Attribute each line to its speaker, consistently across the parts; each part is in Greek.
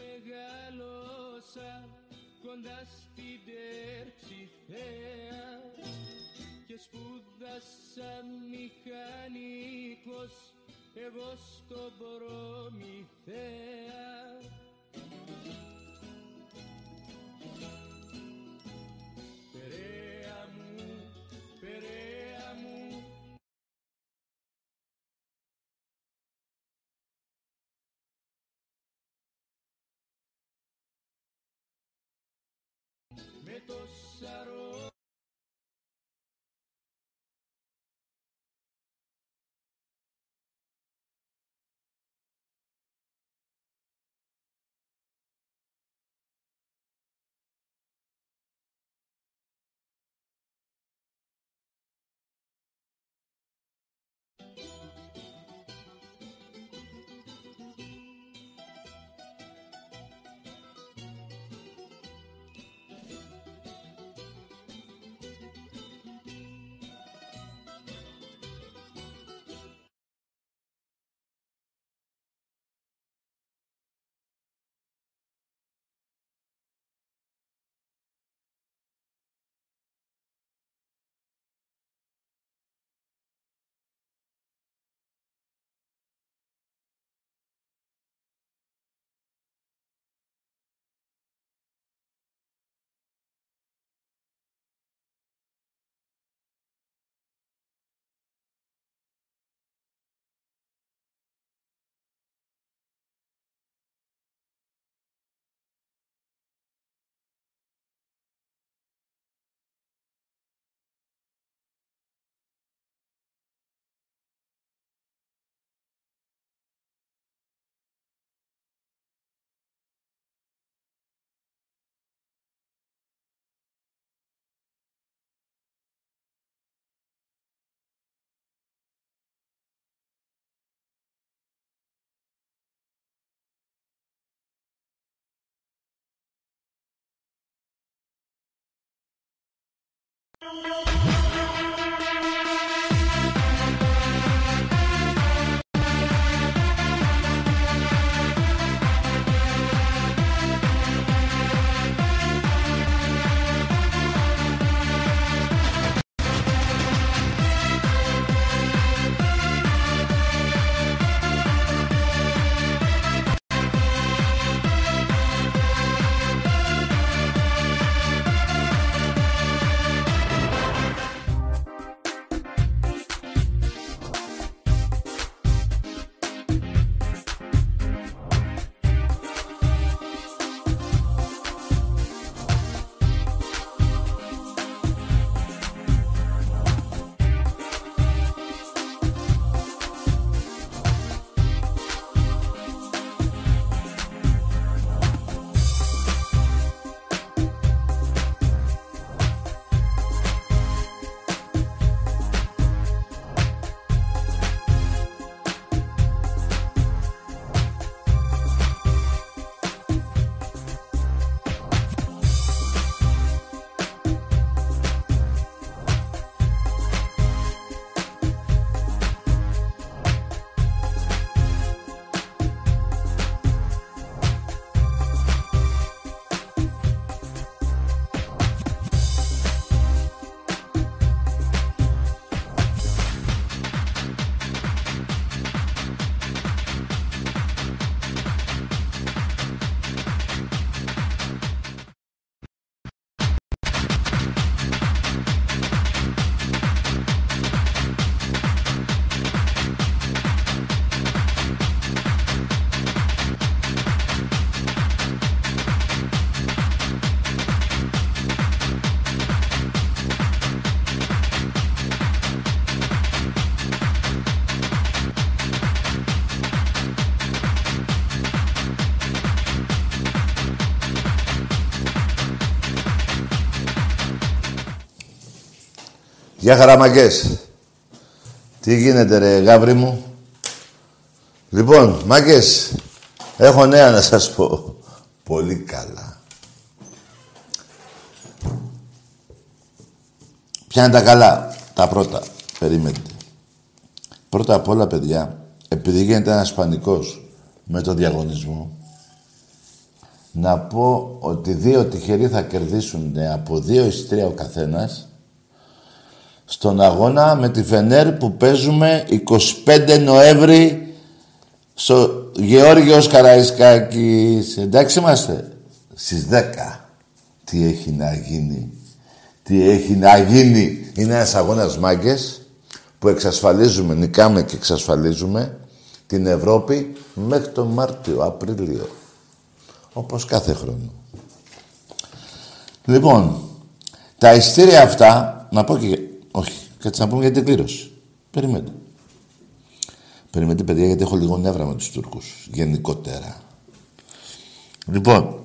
Speaker 1: μεγάλωσα κοντά στην Τερψιθέα και σπούδασα μηχανικός εγώ στο Προμηθέα. Το No!
Speaker 2: Γεια χαραμαγκές. Τι γίνεται ρε γάβρι μου; Λοιπόν, μάγκες, έχω νέα να σας πω. Πολύ καλά. Ποια είναι τα καλά, τα πρώτα. Περίμενετε. Πρώτα απ' όλα, παιδιά, επειδή γίνεται ένας πανικός με το διαγωνισμό, να πω ότι δύο τυχεροί θα κερδίσουν από δύο εισιτήρια ο καθένας στον αγώνα με τη Φενέρ που παίζουμε 25 Νοέμβρη στο Γεώργιος Καραϊσκάκης. Εντάξει είμαστε. Στις 10. Τι έχει να γίνει. Τι έχει να γίνει. Είναι ένας αγώνας μάγκες που εξασφαλίζουμε, νικάμε και εξασφαλίζουμε την Ευρώπη μέχρι τον Μάρτιο, Απρίλιο. Όπως κάθε χρόνο. Λοιπόν, τα ειστήρια αυτά, να πω και... Όχι, κάτσε να πούμε για την κλήρωση. Περιμένετε. Περιμένετε, παιδιά, γιατί έχω λίγο νεύρα με τους Τούρκους. Γενικότερα. Λοιπόν,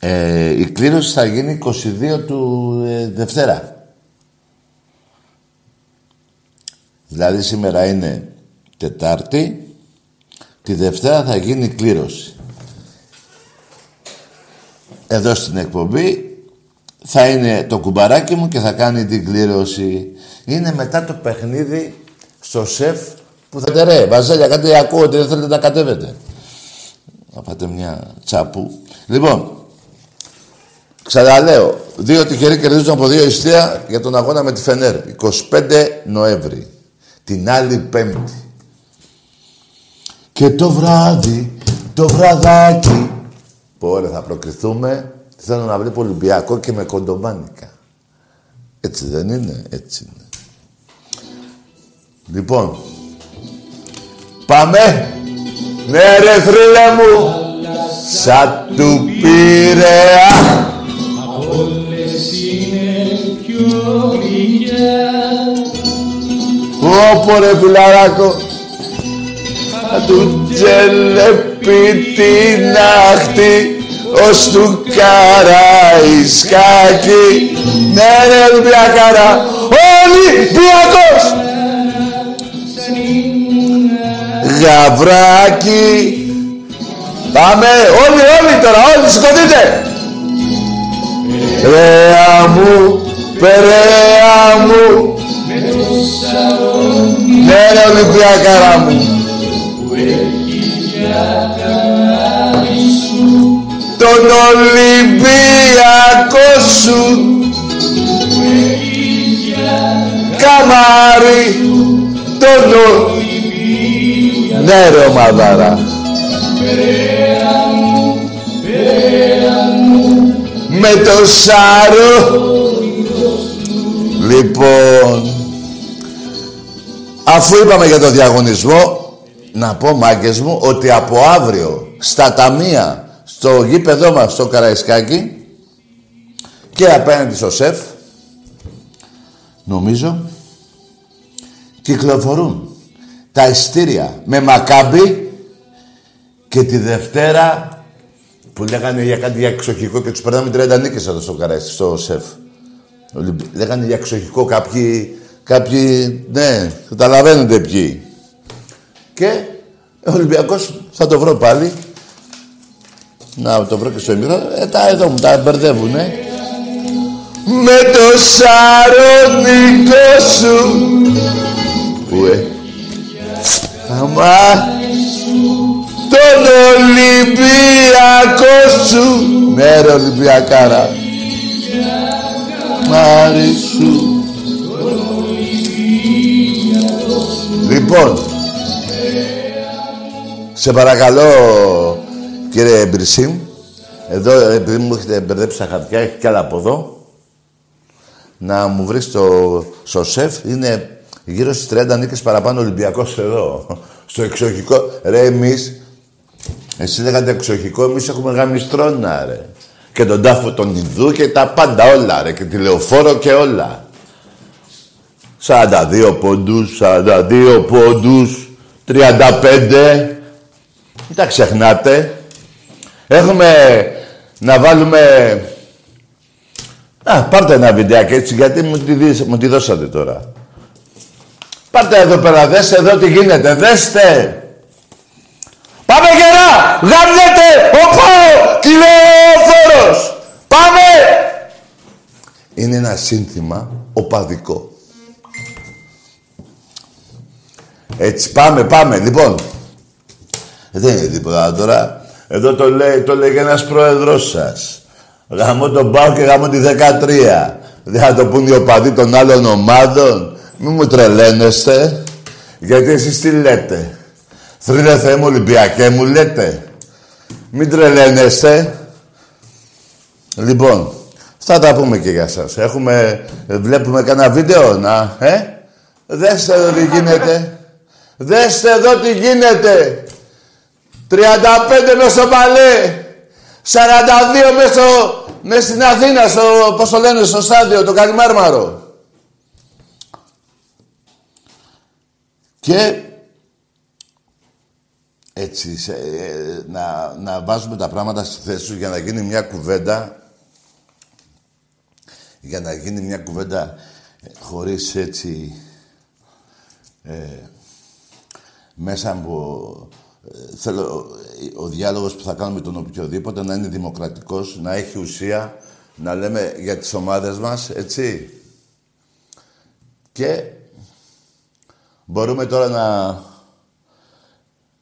Speaker 2: ε, η κλήρωση θα γίνει 22 του ε, Δευτέρα. Δηλαδή σήμερα είναι Τετάρτη. Τη Δευτέρα θα γίνει κλήρωση. Εδώ στην εκπομπή θα είναι το κουμπαράκι μου και θα κάνει την κλήρωση. Είναι μετά το παιχνίδι στο σεφ που θα ρε, βαζέλια, κάτι ακούω ότι δεν θέλετε να κατέβετε. Να πάτε μια τσάπου. Λοιπόν, ξαναλέω, δύο τυχεροί κερδίζουν από δύο ιστία για τον αγώνα με τη Φενέρ. 25 Νοέμβρη. Την άλλη Πέμπτη. Και το βράδυ, το βραδάκι. Πόρε θα προκριθούμε. Θέλω να βλέπω Ολυμπιακό και με κοντομάνικα. Έτσι δεν είναι, έτσι είναι. Λοιπόν, Πάμε. Ναι ρε θρύλε μου. Σαν του Πειραιά.
Speaker 1: Από όλες είναι πιο γλυκιά.
Speaker 2: Όπο ρε φιλαράκο. Θα του τζελεπί την άχτη ως του Καραϊσκάκη. Ναι ρε Ολυμπιακάρα. Ολυμπιακός. Γαβράκι. Πάμε, όλοι, όλοι τώρα, όλοι, σηκωθείτε. Ρέα μου, περαία μου. Ναι, ρε Ολυμπιακάρα μου. Τον Ολυμπιακό σου. Καμάρι Τον Ναι ρε ομαδάρα. Με το Σάρο. Λοιπόν Αφού είπαμε για το διαγωνισμό να πω μάγκες μου ότι από αύριο στα ταμεία στο γήπεδό μας στο Καραϊσκάκι και απέναντι στο ΣΕΦ νομίζω κυκλοφορούν τα ειστήρια με Μακάμπι και τη Δευτέρα που λέγανε για κάτι για εξοχικό και τους περνάμε 30 νίκες εδώ στο Καραϊσκάκι, στο ΣΕΦ. Λέγανε για εξοχικό κάποιοι, κάποιοι, ναι, καταλαβαίνετε ποιοι. Και ο Ολυμπιακός θα το βρω πάλι. Να το βρω και στο ημίρο. Ε, τα εδώ μου τα μπερδεύουνε. Με το σαρονικό σου. Πού ε; Αμά. Τον Ολυμπιακό σου. Ναι ρε Ολυμπιακάρα. Μάρι σου. Λοιπόν, σε παρακαλώ, κύριε Μπρισίμ, εδώ, επειδή μου έχετε μπερδέψει τα χαρτιά, έχει κι άλλα από εδώ, να μου βρεις το, στο σεφ, είναι γύρω στις 30 νίκες παραπάνω Ολυμπιακός εδώ. Στο εξοχικό. Ρε, εμείς, εσύ λέγατε εξοχικό, εμείς έχουμε γαμιστρώνα, ρε. Και τον τάφο τον Ινδού και τα πάντα όλα, ρε. Και τηλεοφόρο και όλα. 42 πόντους, 42 πόντους, 35. Μην τα ξεχνάτε. Έχουμε να βάλουμε... Α, πάρτε ένα βιντεάκι έτσι, γιατί μου τη, δεις, μου τη δώσατε τώρα. Πάρτε εδώ πέρα, δέστε εδώ τι γίνεται, δέστε. Πάμε γερά, γαμιέται, οπό, τηλεοφόρος. Πάμε. Είναι ένα σύνθημα οπαδικό. Έτσι, πάμε, πάμε. Λοιπόν, δεν είναι τίποτα τώρα. Εδώ το λέει, το λέει ένας πρόεδρος σας. Γαμώ τον Πάο και γαμώ τη 13. Δεν θα το πούν οι οπαδοί των άλλων ομάδων. Μην μου τρελαίνεστε. Γιατί εσείς τι λέτε; Θρύλε Θεέ μου Ολυμπιακέ μου λέτε. Μην τρελαίνεστε. Λοιπόν, θα τα πούμε και για σας. Έχουμε, βλέπουμε κανένα βίντεο, να, ε; Δέστε εδώ τι γίνεται. Δέστε εδώ τι γίνεται. 35 μέσα στο Παλέ. 42 μέσα, μέσα στην Αθήνα, στο, πώς το λένε, στο στάδιο, το Καλιμάρμαρο. Και έτσι, ε, να, να βάζουμε τα πράγματα στη θέση τους για να γίνει μια κουβέντα για να γίνει μια κουβέντα ε, χωρίς έτσι ε, μέσα από ε, θέλω ο διάλογος που θα κάνουμε με τον οποιοδήποτε να είναι δημοκρατικός, να έχει ουσία, να λέμε για τις ομάδες μας, έτσι. Και μπορούμε τώρα να...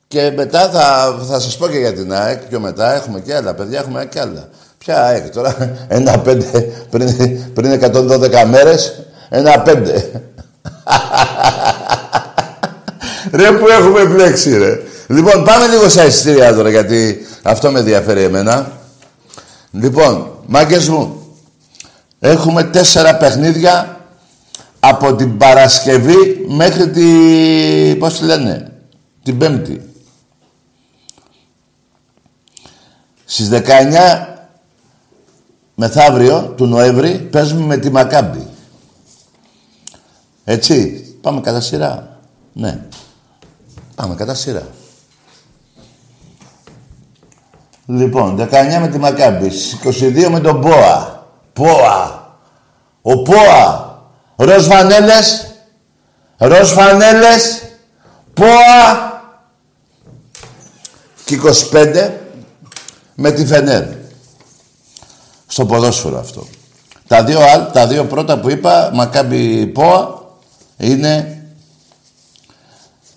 Speaker 2: Και μετά θα, θα σας πω και για την ΑΕΚ, και μετά έχουμε και άλλα, παιδιά, έχουμε και άλλα. Ποια ΑΕΚ τώρα, ένα πέντε, πριν, πριν 112 μέρες, ένα πέντε. ρε που έχουμε μπλέξει ρε. Λοιπόν, πάμε λίγο στα εισιτήρια τώρα, γιατί αυτό με ενδιαφέρει εμένα. Λοιπόν, μάγκες μου, έχουμε τέσσερα παιχνίδια από την Παρασκευή μέχρι τη... πώς τη λένε, την Πέμπτη. Στις 19 μεθαύριο του Νοέμβρη παίζουμε με τη Μακάμπη. Έτσι, πάμε κατά σειρά. Ναι. Πάμε κατά σειρά. Λοιπόν, 19 με τη Μακάμπη, 22 με τον Πόα. Πόα. Ο Πόα. Ροζ φανέλες. Ροζ φανέλες. Πόα. Και 25 με τη Φενέρ. Στο ποδόσφαιρο αυτό. Τα δύο, τα δύο πρώτα που είπα, Μακάμπη Πόα, είναι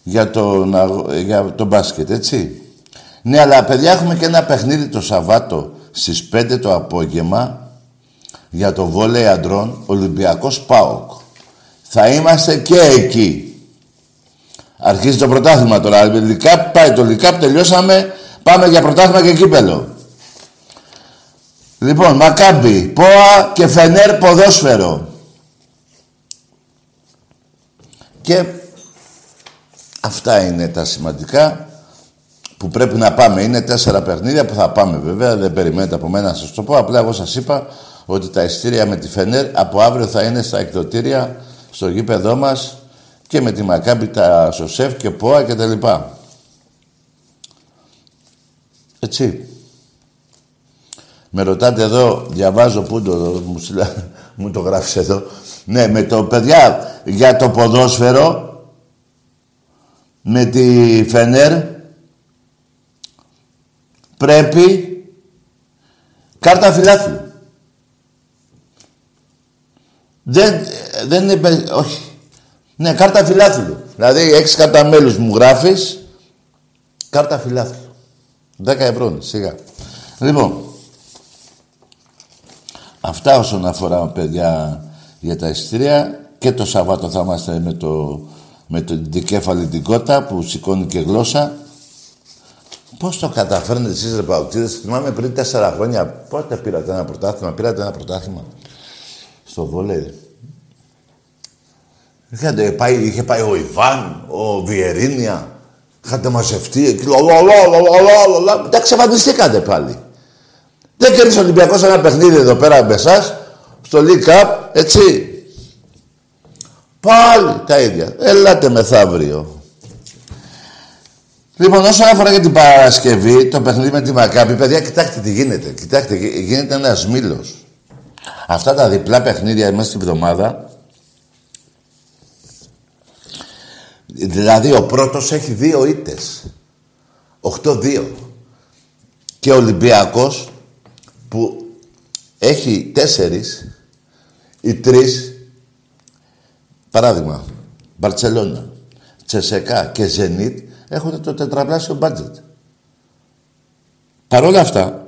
Speaker 2: για τον, για το μπάσκετ, έτσι. Ναι, αλλά παιδιά έχουμε και ένα παιχνίδι το Σαββάτο στις 5 το απόγευμα για το βόλεϊ αντρών Ολυμπιακός ΠΑΟΚ. Θα είμαστε και εκεί. Αρχίζει το πρωτάθλημα τώρα. Λικάπ, πάει το Λικάπ, τελειώσαμε. Πάμε για πρωτάθλημα και κύπελο. Λοιπόν, Μακάμπι, ΠΟΑ και Φενέρ ποδόσφαιρο. Και αυτά είναι τα σημαντικά που πρέπει να πάμε. Είναι τέσσερα παιχνίδια που θα πάμε βέβαια. Δεν περιμένετε από μένα να σας το πω. Απλά εγώ σας είπα ότι τα ειστήρια με τη Φενέρ από αύριο θα είναι στα εκδοτήρια στο γήπεδό μας και με τη Μακάμπη τα Σοσέφ και ΠΟΑ και τα λοιπά. Έτσι. Με ρωτάτε εδώ, διαβάζω πού το, μου, μου το γράφεις εδώ. Ναι, με το παιδιά για το ποδόσφαιρο με τη Φενέρ πρέπει κάρτα φιλάθλου. Δεν, δεν είναι... Όχι. Ναι, κάρτα φιλάθλου. Δηλαδή, έξι κάρτα μέλους μου γράφεις, κάρτα φιλάθλου. Δέκα ευρώ είναι, σιγά. Λοιπόν, αυτά όσον αφορά, παιδιά, για τα ειστήρια. Και το Σαββάτο θα είμαστε με, το, με την δικέφαλη την κότα που σηκώνει και γλώσσα. Πώς το καταφέρνετε εσείς ρε Παουτίδες, θυμάμαι πριν τέσσερα χρόνια, πότε πήρατε ένα πρωτάθλημα, πήρατε ένα πρωτάθλημα στο βολέι. Είχατε πάει, είχε πάει ο Ιβάν, ο Βιερίνια, είχατε μαζευτεί εκεί, λαλαλαλαλαλαλα, τα ξεφαντιστήκατε πάλι. Δεν κέρδισε ο Ολυμπιακός ένα παιχνίδι εδώ πέρα με εσάς, στο League Cup, έτσι. Πάλι τα ίδια. Ελάτε μεθαύριο. Λοιπόν, όσον αφορά για την Παρασκευή, το παιχνίδι με τη Μακάπη, παιδιά, κοιτάξτε τι γίνεται. Κοιτάξτε, γίνεται ένας μήλος. Αυτά τα διπλά παιχνίδια μέσα στη βδομάδα. Δηλαδή, ο πρώτος έχει δύο ήττες. 8-2. Και ο Ολυμπιακός, που έχει τέσσερις ή τρεις, παράδειγμα, Μπαρτσελώνα, Τσεσεκά και Ζενίτ, έχουν το τετραπλάσιο μπάτζετ. Παρ' όλα αυτά,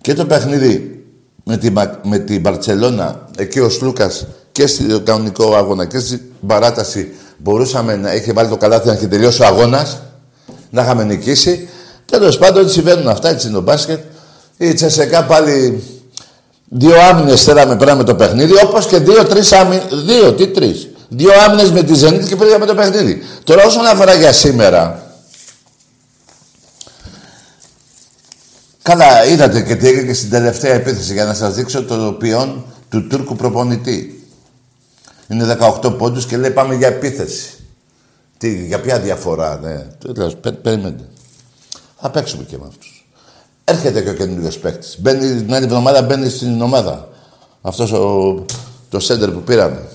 Speaker 2: και το παιχνίδι με την, με την Μπαρτσελώνα, εκεί ο Σλούκας και στο κανονικό αγώνα και στην παράταση μπορούσαμε να έχει βάλει το καλάθι να έχει τελειώσει ο αγώνας, να είχαμε νικήσει. Τέλος πάντων, συμβαίνουν αυτά, έτσι είναι το μπάσκετ. Η Τσεσεκά πάλι δύο άμυνες θέλαμε πέρα με το παιχνίδι, όπως και δύο-τρει άμυνε. Δύο, τι τρεις. Δύο άμυνες με τη Ζενίτ και πήγαμε το παιχνίδι. Τώρα, όσον αφορά για σήμερα, Καλά, είδατε και τι έγινε και στην τελευταία επίθεση για να σας δείξω το ποιόν του Τούρκου προπονητή. Είναι 18 πόντους και λέει πάμε για επίθεση. Τι, για ποια διαφορά, ναι. Τέλος, περιμένετε. Θα παίξουμε και με αυτούς. Έρχεται και ο καινούριο παίκτης. Μπαίνει την άλλη εβδομάδα, μπαίνει στην ομάδα. Αυτός το σέντερ που πήραμε.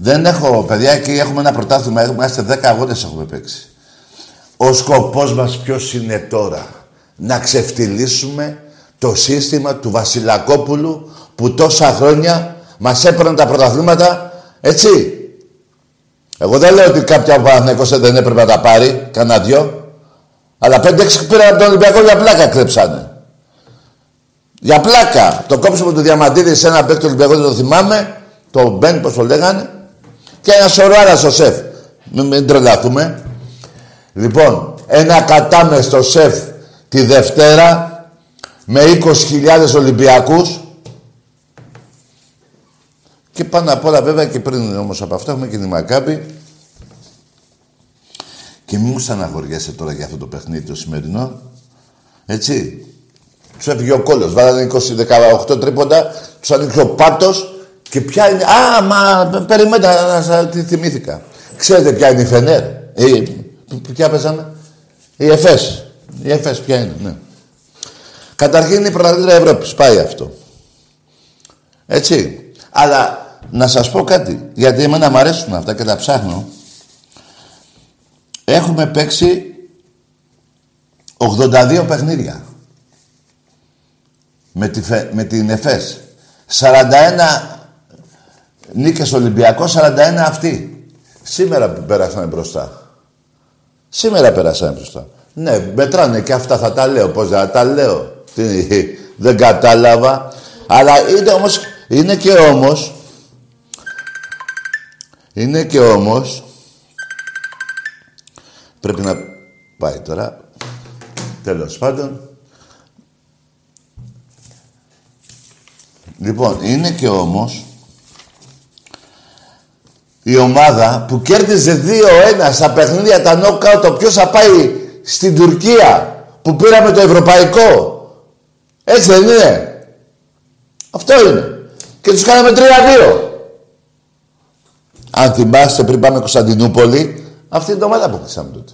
Speaker 2: Δεν έχω, παιδιά, εκεί έχουμε ένα πρωτάθλημα. Έχουμε, 10 αγώνες έχουμε παίξει. Ο σκοπός μας ποιος είναι τώρα; Να ξεφτυλίσουμε το σύστημα του Βασιλακόπουλου που τόσα χρόνια μας έπαιρνε τα πρωταθλήματα, έτσι; Εγώ δεν λέω ότι κάποια από δεν έπρεπε να τα πάρει, κανένα δυο. Αλλά πέντε-έξι πήραν από τον Ολυμπιακό για πλάκα κρέψανε. Για πλάκα. Το κόψιμο του Διαμαντίδη σε ένα παίκτη Ολυμπιακό δεν το θυμάμαι. Το Μπεν, πώς το λέγανε. Και ένα σωρό άλλα στο σεφ. Μην, μην τρελαθούμε. Λοιπόν, ένα κατάμεστο σεφ τη Δευτέρα με 20.000 Ολυμπιακούς και πάνω απ' όλα βέβαια και πριν όμως από αυτό έχουμε και τη Μακάμπη και μην μου στεναχωριέσαι τώρα για αυτό το παιχνίδι το σημερινό. Έτσι. Τους έφυγε ο κόλλος. Βάλανε 20-18 τρίποντα, τους άνοιξε ο πάτος και ποια είναι. Α, μα περιμένετε να σα τη θυμήθηκα. Ξέρετε ποια είναι η Φενέρ; Η, ποια παίζαμε; Η ΕΦΕΣ. Η ΕΦΕΣ ποια είναι, ναι. Καταρχήν είναι η πρωταθλήτρια Ευρώπης. Πάει αυτό. Έτσι. Αλλά να σας πω κάτι, γιατί εμένα μου αρέσουν αυτά και τα ψάχνω. Έχουμε παίξει 82 παιχνίδια. Με, τη, με την ΕΦΕΣ. 41 νίκες Ολυμπιακός, 41 αυτοί. Σήμερα που πέρασαν μπροστά. Σήμερα πέρασαν μπροστά. Ναι, μετράνε και αυτά θα τα λέω. Πώς θα τα λέω. Τι, δεν κατάλαβα. Αλλά είναι όμως, είναι και όμως, είναι και όμως, πρέπει να πάει τώρα, τέλος πάντων. Λοιπόν, είναι και όμως η ομάδα που κέρδιζε 2-1 στα παιχνίδια τα νόκαουτ, ποιος θα πάει στην Τουρκία που πήραμε το ευρωπαϊκό. Έτσι δεν είναι. Αυτό είναι. Και τους κάναμε 3-2. Αν θυμάστε πριν πάμε Κωνσταντινούπολη, αυτή είναι η ομάδα που χτίσαμε τότε.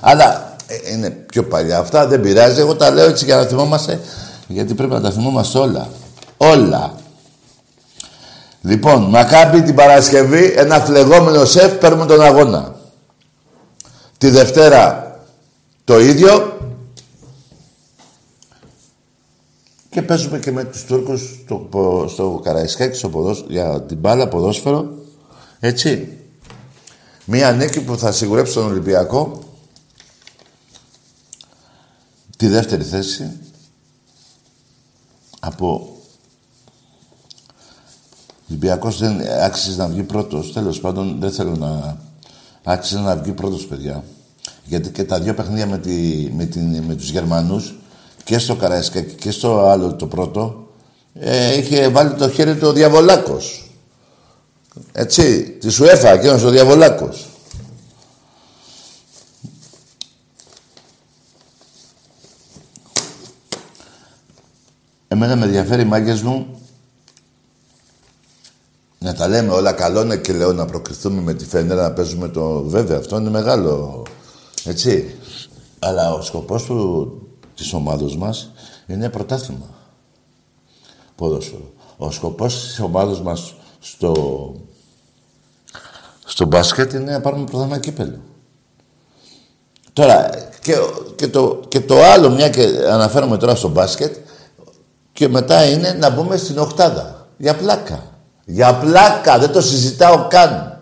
Speaker 2: Αλλά ε, είναι πιο παλιά αυτά, δεν πειράζει. Εγώ τα λέω έτσι για να θυμόμαστε, γιατί πρέπει να τα θυμόμαστε όλα. Όλα. Λοιπόν, Μακάμπι την Παρασκευή, ένα φλεγόμενο σεφ, παίρνουμε τον αγώνα. Τη Δευτέρα το ίδιο. Και παίζουμε και με τους Τούρκους στο, στο Καραϊσκάκι, στο ποδόσ... για την μπάλα ποδόσφαιρο. Έτσι. Μία νίκη που θα σιγουρέψει τον Ολυμπιακό. Τη δεύτερη θέση. Από... Ο Ολυμπιακός δεν άξιζε να βγει πρώτος. Τέλος πάντων δεν θέλω να άξιζε να βγει πρώτος, παιδιά. Γιατί και τα δύο παιχνίδια με, τη, με, την, με τους Γερμανούς και στο Καραϊσκάκι και στο άλλο το πρώτο ε, είχε βάλει το χέρι του ο Διαβολάκος. Έτσι, της Σουέφα, εκείνος ο Διαβολάκος. Εμένα με ενδιαφέρει, μάγκες μου, να τα λέμε όλα καλό είναι και λέω να προκριθούμε με τη Φενέρα να παίζουμε το... Βέβαια, αυτό είναι μεγάλο... Έτσι. Αλλά ο σκοπός του, της ομάδος μας είναι πρωτάθλημα. Ποδόσφαιρο. Ο σκοπός της ομάδος μας στο, στο μπάσκετ είναι να πάρουμε πρωτάθλημα κύπελο. Τώρα, και, και, το, και το άλλο, μια και αναφέρομαι τώρα στο μπάσκετ, και μετά είναι να μπούμε στην οχτάδα. Για πλάκα. Για πλάκα, δεν το συζητάω καν.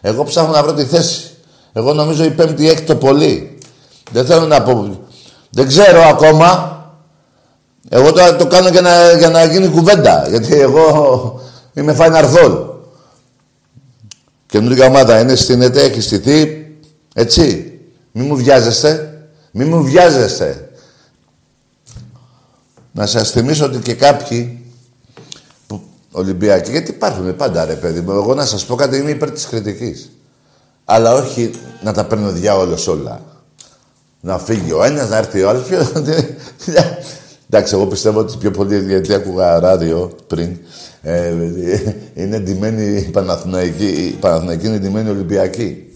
Speaker 2: Εγώ ψάχνω να βρω τη θέση. Εγώ νομίζω η πέμπτη έχει το πολύ. Δεν θέλω να πω. Δεν ξέρω ακόμα. Εγώ τώρα το κάνω για να, για να γίνει κουβέντα. Γιατί εγώ είμαι Final Four. Καινούργια ομάδα είναι στην ΕΤΕ, έχει στηθεί. Έτσι. Μη μου βιάζεστε. Μη μου βιάζεστε. Να σας θυμίσω ότι και κάποιοι που, Ολυμπιακοί, γιατί υπάρχουν πάντα ρε παιδί μου, εγώ να σας πω κάτι είμαι υπέρ της κριτικής. Αλλά όχι να τα παίρνω διάολος όλα. Να φύγει ο ένας, να έρθει ο άλλος. Εντάξει, εγώ πιστεύω ότι πιο πολύ, γιατί άκουγα ράδιο πριν, ε, είναι ντυμένοι οι Παναθηναϊκοί, οι Παναθηναϊκοί είναι ντυμένοι Ολυμπιακοί.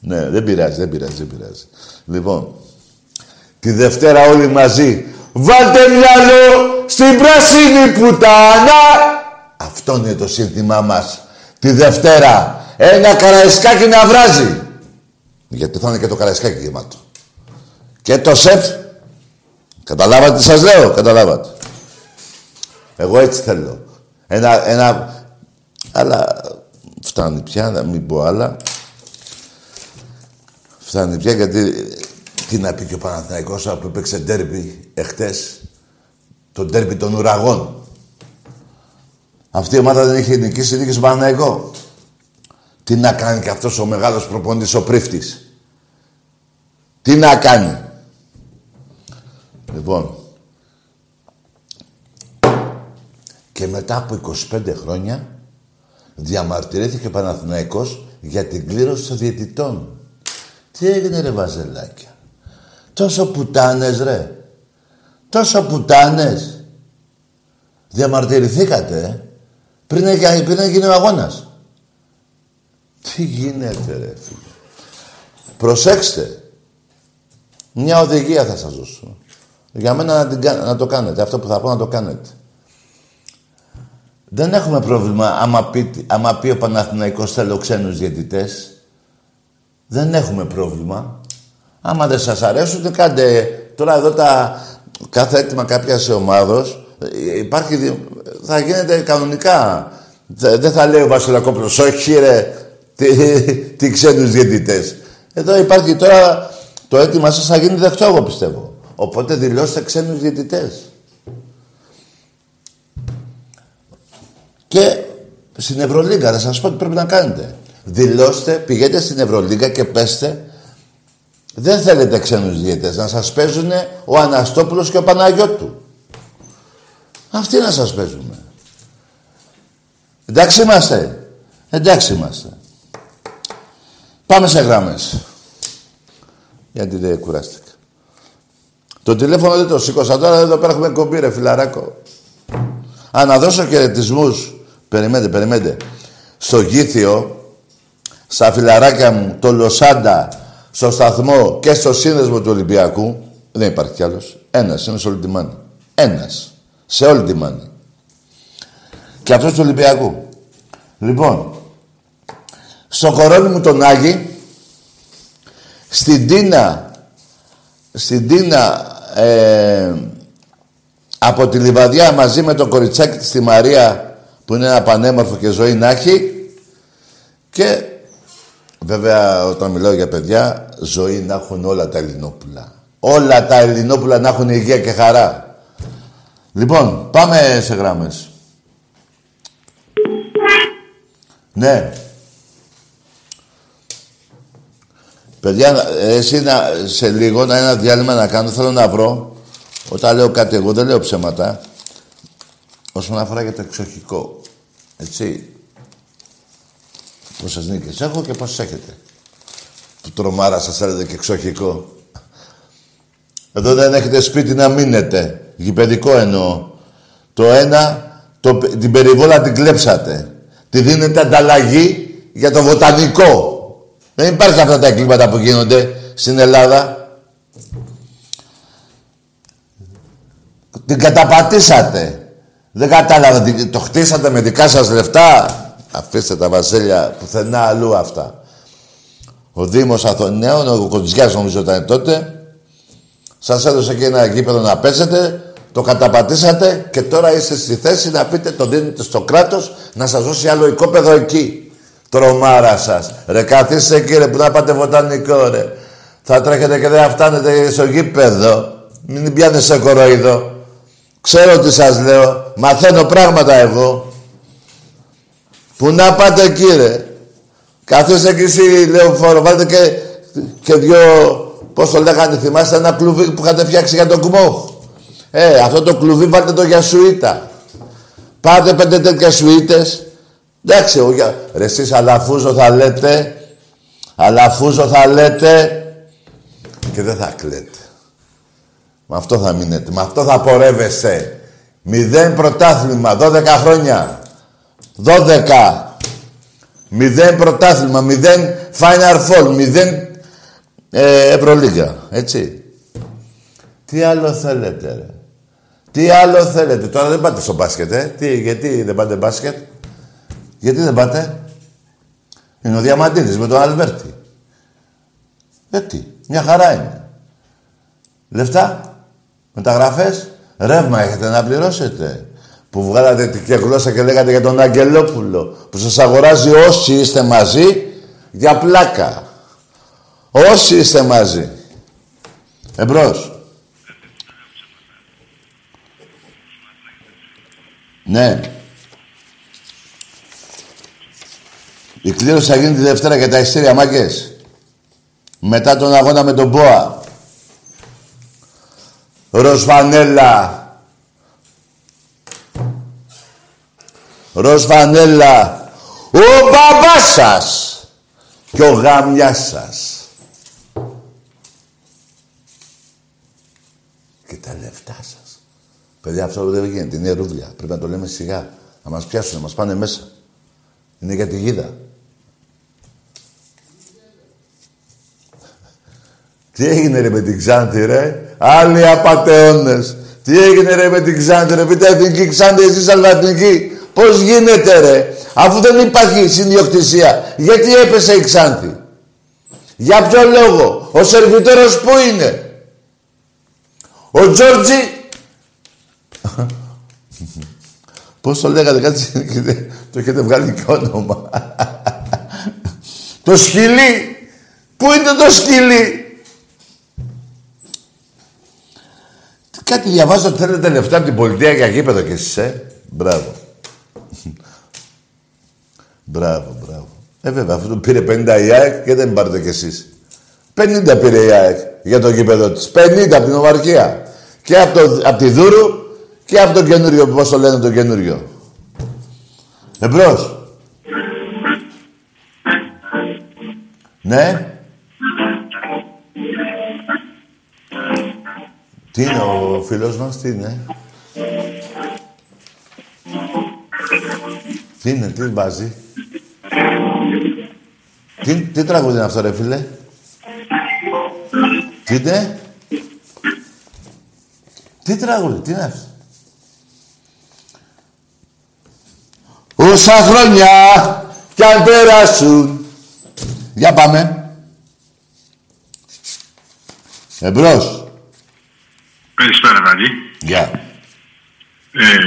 Speaker 2: Ναι, δεν πειράζει, δεν πειράζει, δεν πειράζει. Λοιπόν, τη Δευτέρα όλοι μαζί, βάλτε μυαλό στην πράσινη πουτάνα. Αυτό είναι το σύνθημά μας. Τη Δευτέρα, ένα καραϊσκάκι να βράζει. Γιατί θα είναι και το καραϊσκάκι γεμάτο. Και το σεφ Καταλάβατε τι σας λέω, καταλάβατε. Εγώ έτσι θέλω. Ένα, ένα... Αλλά φτάνει πια, να μην πω άλλα. Φτάνει πια γιατί τι να πει και ο Παναθηναϊκός που έπαιξε ντέρμπι εχθές. Το ντέρμπι των ουραγών. Αυτή η ομάδα δεν είχε νικήσει νίκη στον Παναθηναϊκό. Τι να κάνει και αυτός ο μεγάλος προπονητής ο πρίφτης. Τι να κάνει. Λοιπόν, και μετά από 25 χρόνια διαμαρτυρήθηκε ο Παναθηναϊκός για την κλήρωση των διαιτητών. Τι έγινε ρε βαζελάκια; Τόσο πουτάνες ρε. Τόσο πουτάνες. Διαμαρτυρηθήκατε, ε. Πριν, πριν γίνει ο αγώνας. Τι γίνεται ρε φίλε. Προσέξτε. Μια οδηγία θα σας δώσω. Για μένα να, την, να το κάνετε. Αυτό που θα πω να το κάνετε. Δεν έχουμε πρόβλημα άμα πει, άμα πει ο Παναθηναϊκός θέλω ξένους διαιτητές. Δεν έχουμε πρόβλημα. Άμα δεν σας αρέσουν, κάντε τώρα εδώ τα κάθε έτοιμα κάποιας ομάδος υπάρχει, θα γίνεται κανονικά. Δεν θα λέει ο Βασιλακόπουλος, όχι ρε, τι, τι ξένους διαιτητές. Εδώ υπάρχει τώρα το αίτημα σας θα γίνει δεκτό, εγώ πιστεύω. Οπότε δηλώστε ξένους διαιτητές. Και στην Ευρωλίγκα, θα σας πω τι πρέπει να κάνετε. Δηλώστε, πηγαίνετε στην Ευρωλίγκα και πέστε δεν θέλετε ξένους διαιτητές, να σας παίζουν ο Αναστόπουλος και ο Παναγιώτου. Αυτοί να σας παίζουν. Εντάξει είμαστε. Εντάξει είμαστε. Πάμε σε γράμμες. Γιατί δεν κουράστηκα. Το τηλέφωνο δεν το σήκωσα τώρα, εδώ πέρα έχουμε κομπή ρε φιλαράκο. Α, να δώσω χαιρετισμούς. Περιμένετε, περιμένετε. Στο Γήθιο, στα φιλαράκια μου, το Λοσάντα, στο σταθμό και στο σύνδεσμο του Ολυμπιακού. Δεν υπάρχει κι άλλος. Ένας, είναι σε όλη τη μάνη. Ένας. Σε όλη τη μάνη. Και αυτός του Ολυμπιακού. Λοιπόν, στο κορώνι μου τον Άγη, στην Τίνα, στην Τίνα ε, από τη Λιβαδιά μαζί με το κοριτσάκι της τη Μαρία που είναι ένα πανέμορφο και ζωή να έχει και βέβαια όταν μιλάω για παιδιά ζωή να έχουν όλα τα Ελληνόπουλα. Όλα τα Ελληνόπουλα να έχουν υγεία και χαρά. Λοιπόν, πάμε σε γράμμες. Ναι. Παιδιά, εσύ να, σε λίγο να ένα διάλειμμα να κάνω, θέλω να βρω. Όταν λέω κάτι εγώ δεν λέω ψέματα. Όσον αφορά για το εξοχικό. Έτσι. Πόσες νίκες έχω και πόσες έχετε. Του τρομάρα σας έλεγε και εξοχικό. Εδώ δεν έχετε σπίτι να μείνετε. Γηπαιδικό εννοώ. Το ένα, το, την περιβόλα την κλέψατε. Τη δίνετε ανταλλαγή για το βοτανικό. Δεν υπάρχει αυτά τα εγκλήματα που γίνονται στην Ελλάδα. Την καταπατήσατε. Δεν κατάλαβα. Το χτίσατε με δικά σας λεφτά; Αφήστε τα βασίλεια πουθενά αλλού αυτά. Ο Δήμος Αθωνέων, ο Κοντζιάς νομίζω ήταν τότε, σας έδωσε και ένα γήπεδο να πέσετε, το καταπατήσατε και τώρα είστε στη θέση να πείτε το δίνετε στο κράτος να σας δώσει άλλο οικόπεδο εκεί. Τρομάρα σας. Ρε καθίστε εκεί ρε που να πάτε βοτανικό ρε. Θα τρέχετε και δεν θα φτάνετε στο γήπεδο. Μην πιάνετε σε κοροϊδό. Ξέρω τι σας λέω. Μαθαίνω πράγματα εγώ. Που να πάτε κύριε. Καθίστε κι εσύ λεωφόρο. Βάλτε και, και δυο... Πώς το λέγανε, θυμάστε ένα κλουβί που είχατε φτιάξει για τον κουμόχ. Ε, αυτό το κλουβί βάλτε το για σουίτα. Πάτε πέντε τέτοια σουίτες. Εντάξει, εγώ για... Ρε εσείς αλαφούζο θα λέτε. Αλαφούζο θα λέτε. Και δεν θα κλαίτε. Με αυτό θα μείνετε. Με αυτό θα πορεύεσαι. Μηδέν πρωτάθλημα. 12 χρόνια. 12. Μηδέn πρωτάθλημα. Μηδέν Final Four. Μηδέν ε, Ευρωλίγα. Έτσι. Τι άλλο θέλετε, ρε; Τι άλλο θέλετε; Τώρα δεν πάτε στο μπάσκετ, ε. Τι, γιατί δεν πάτε μπάσκετ; Γιατί δεν πάτε; Είναι ο Διαμαντίδης με τον Αλβέρτη. Γιατί. Μια χαρά είναι. Λεφτά. Μεταγραφές. Ρεύμα έχετε να πληρώσετε. Που βγάλατε τη γλώσσα και λέγατε για τον Αγγελόπουλο. Που σας αγοράζει όσοι είστε μαζί για πλάκα. Όσοι είστε μαζί. Εμπρός. Ναι. Η κλήρωση θα γίνει τη Δευτέρα για τα ειστήρια μάγκες. Μετά τον αγώνα με τον Μπόα. Ροσβανέλα. Ροσβανέλα. Ο μπαμπάς σας. Και ο γάμιας σας. Και τα λεφτά σας. Παιδιά, αυτό δεν γίνεται. Είναι ρούβλια. Πρέπει να το λέμε σιγά. Να μας πιάσουν, να μας πάνε μέσα. Είναι για τη γίδα. Τι έγινε ρε με την Ξάνθη ρε; Άλλοι απατεώνες. Τι έγινε ρε με την Ξάνθη ρε; Πείτε εθνική Ξάνθη εσείς αλβατική. Πώς γίνεται ρε; Αφού δεν υπάρχει συνδιοκτησία. Γιατί έπεσε η Ξάνθη; Για ποιο λόγο; Ο σερβιτόρος που είναι; Ο Τζόρτζι; Πώς το λέγατε κάτι. το έχετε βγάλει και όνομα. το σκυλί; Πού είναι το σκυλί; Κάτι διαβάζω ότι θέλετε λεφτά από την πολιτεία για γήπεδο κι εσείς, ε; Μπράβο. Μπράβο, μπράβο. Ε, βέβαια, αυτό του πήρε 50 η ΑΕΚ και δεν πάρετε κι εσείς. 50 πήρε η ΑΕΚ για το γήπεδο της. 50 από την Ομαρχία. Και από, το, από τη Δούρου και από το καινούριο, πώς το λένε το καινούριο. Εμπρός. Ναι. Τι είναι ο φίλος μας, τι είναι; Τι είναι, τι βάζει; Τι, τι τραγούδι είναι αυτό ρε φίλε; Τι είναι. Τι τραγούδι, τι είναι αυτό; Όσα χρόνια κι αν περάσουν. Για πάμε. Εμπρός.
Speaker 3: Καλησπέρα, Βαγγί.
Speaker 2: Γεια.
Speaker 3: Ε,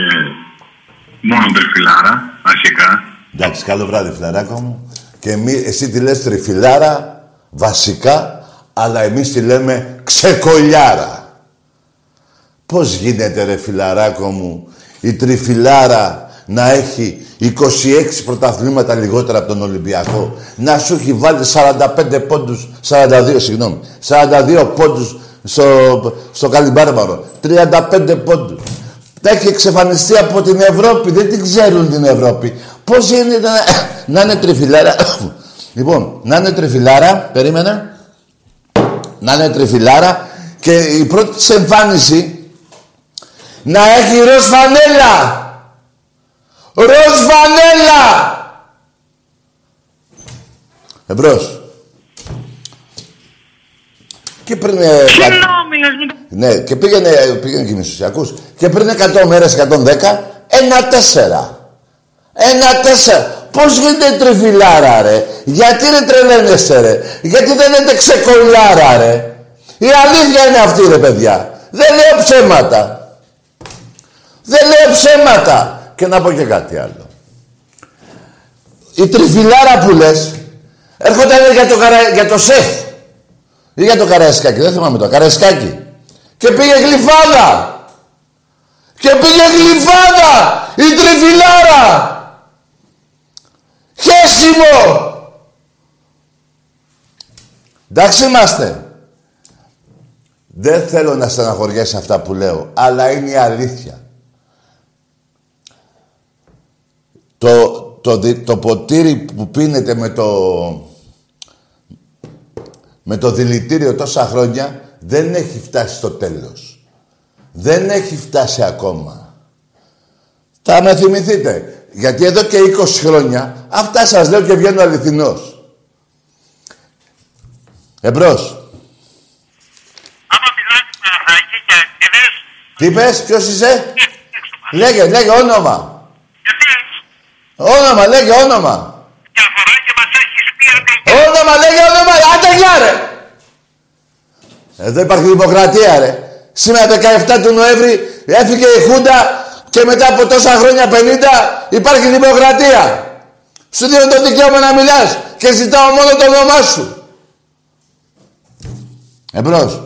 Speaker 3: μόνο τριφυλάρα, αρχικά.
Speaker 2: Εντάξει, καλό βράδυ, φιλαράκο μου. Και εμείς, εσύ τη λες τριφυλάρα, βασικά, αλλά εμείς τη λέμε ξεκολιάρα. Πώς γίνεται, ρε φιλαράκο μου, η τριφυλάρα να έχει 26 πρωταθλήματα λιγότερα από τον Ολυμπιακό, να σου έχει βάλει 45 πόντους, 42, συγγνώμη, 42 πόντους στο, στο Καλυμπάρμπαρο. 35 πόντους. Τα έχει εξαφανιστεί από την Ευρώπη. Δεν την ξέρουν την Ευρώπη. Πώς γίνεται να, να είναι τριφυλάρα. λοιπόν, να είναι τριφυλάρα. Περίμενα. Να είναι τριφυλάρα. Και η πρώτη της εμφάνιση να έχει ροζ φανέλα. Ροζ φανέλα. Εμπρός. Και πριν... ε, Ναι, και πήγαινε, πήγαινε και μισουσιακούς. Και πριν 100 μέρες, 110, ένα τέσσερα. Ένα τέσσερα. Πώς γίνεται τριφυλάρα, ρε; Γιατί ρε τρελαίνεστε, ρε; Γιατί δεν είναι ξεκολλάρα, ρε; Η αλήθεια είναι αυτή, ρε παιδιά. Δεν λέω ψέματα. Δεν λέω ψέματα. Και να πω και κάτι άλλο. Η τριφυλάρα που λες, έρχονταν για το, καρα... για το σεφ. Ή για το Καραϊσκάκι, δεν θυμάμαι το. Καραϊσκάκι. Και πήγε γλυφάδα. Και πήγε γλυφάδα η τριφυλάρα. Χέσιμο. Εντάξει είμαστε. Δεν θέλω να στεναχωριέσαι αυτά που λέω, αλλά είναι η αλήθεια. Το, το, το ποτήρι που πίνετε με το, με το δηλητήριο τόσα χρόνια δεν έχει φτάσει στο τέλος. Δεν έχει φτάσει ακόμα. Θα με θυμηθείτε. Γιατί εδώ και 20 χρόνια αυτά σας λέω και βγαίνω αληθινός. Εμπρός. Τι είπες, ποιος είσαι. λέγε, λέγε όνομα. Όνομα, λέγε όνομα. Όνομα, λέγε όνομα. Άντε γεια ρε. Εδώ υπάρχει δημοκρατία ρε. Σήμερα 17 του Νοέμβρη έφυγε η Χούντα και μετά από τόσα χρόνια 50 υπάρχει δημοκρατία. Σου δίνω το δικαίωμα να μιλάς και ζητάω μόνο το όνομά σου. Εμπρός.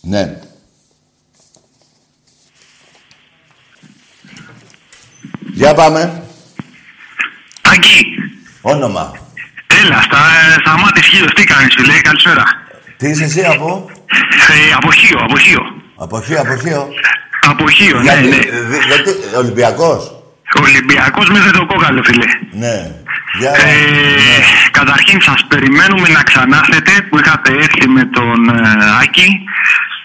Speaker 2: Ναι. Για πάμε.
Speaker 3: Τάκη.
Speaker 2: Όνομα.
Speaker 3: Έλα, στα, στα μάτια Χίος, τι κάνεις φίλε, καλησπέρα.
Speaker 2: Τι είσαι εσύ από;
Speaker 3: Ε, από Χίο, από Χίο.
Speaker 2: Από Χίο, από Χίο.
Speaker 3: Από Χίο, ναι,
Speaker 2: γιατί,
Speaker 3: ναι.
Speaker 2: δι- γιατί, Ολυμπιακός;
Speaker 3: Ολυμπιακός με το κόκαλο, φίλε.
Speaker 2: Ναι. Για,
Speaker 3: Ε,
Speaker 2: ναι.
Speaker 3: Καταρχήν σας περιμένουμε να ξανάρθετε που είχατε έρθει με τον ε, Άκη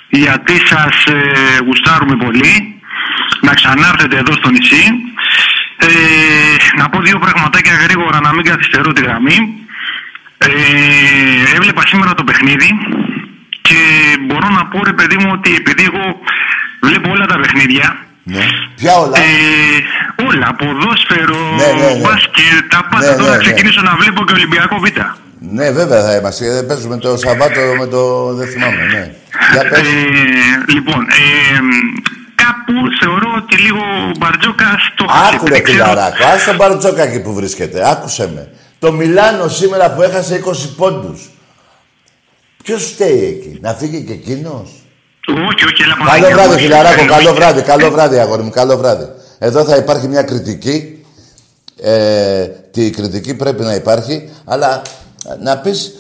Speaker 3: γιατί σας ε, γουστάρουμε πολύ να ξανάρθετε εδώ στο νησί ε, να πω δύο πραγματάκια γρήγορα να μην καθυστερώ τη γραμμή ε, έβλεπα σήμερα το παιχνίδι και μπορώ να πω ρε παιδί μου ότι επειδή εγώ βλέπω όλα τα παιχνίδια
Speaker 2: ναι. Ποια όλα.
Speaker 3: ε, όλα, ποδόσφαιρο,
Speaker 2: Ναι, ναι, ναι.
Speaker 3: μπάσκετ, τα πάντα.
Speaker 2: Ναι,
Speaker 3: Τώρα
Speaker 2: ναι, ναι.
Speaker 3: ξεκινήσω να βλέπω και Ολυμπιακό Β.
Speaker 2: Ναι, βέβαια θα είμαστε. Δεν παίζουμε το Σαββάτο με το. Δεν θυμάμαι, ναι. Για πες.
Speaker 3: Ε, λοιπόν, ε, κάπου θεωρώ ότι λίγο ο Μπαρτζόκα το χάσε.
Speaker 2: Άκου ρε
Speaker 3: Δεν ξέρω-
Speaker 2: φιλαράκο, ας τον Μπαρτζόκα εκεί που βρίσκεται. Άκουσε με. Το Μιλάνο σήμερα που έχασε 20 πόντους. Ποιος φταίει εκεί, να φύγει και εκείνος;
Speaker 3: Όχι, όχι, έλα
Speaker 2: Καλό βράδυ,
Speaker 3: όχι,
Speaker 2: φιλαράκο.
Speaker 3: όχι.
Speaker 2: Καλό βράδυ, καλό βράδυ, αγόρι μου. Καλό βράδυ. Εδώ θα υπάρχει μια κριτική. Ε, τη κριτική πρέπει να υπάρχει, αλλά ε, να πεις...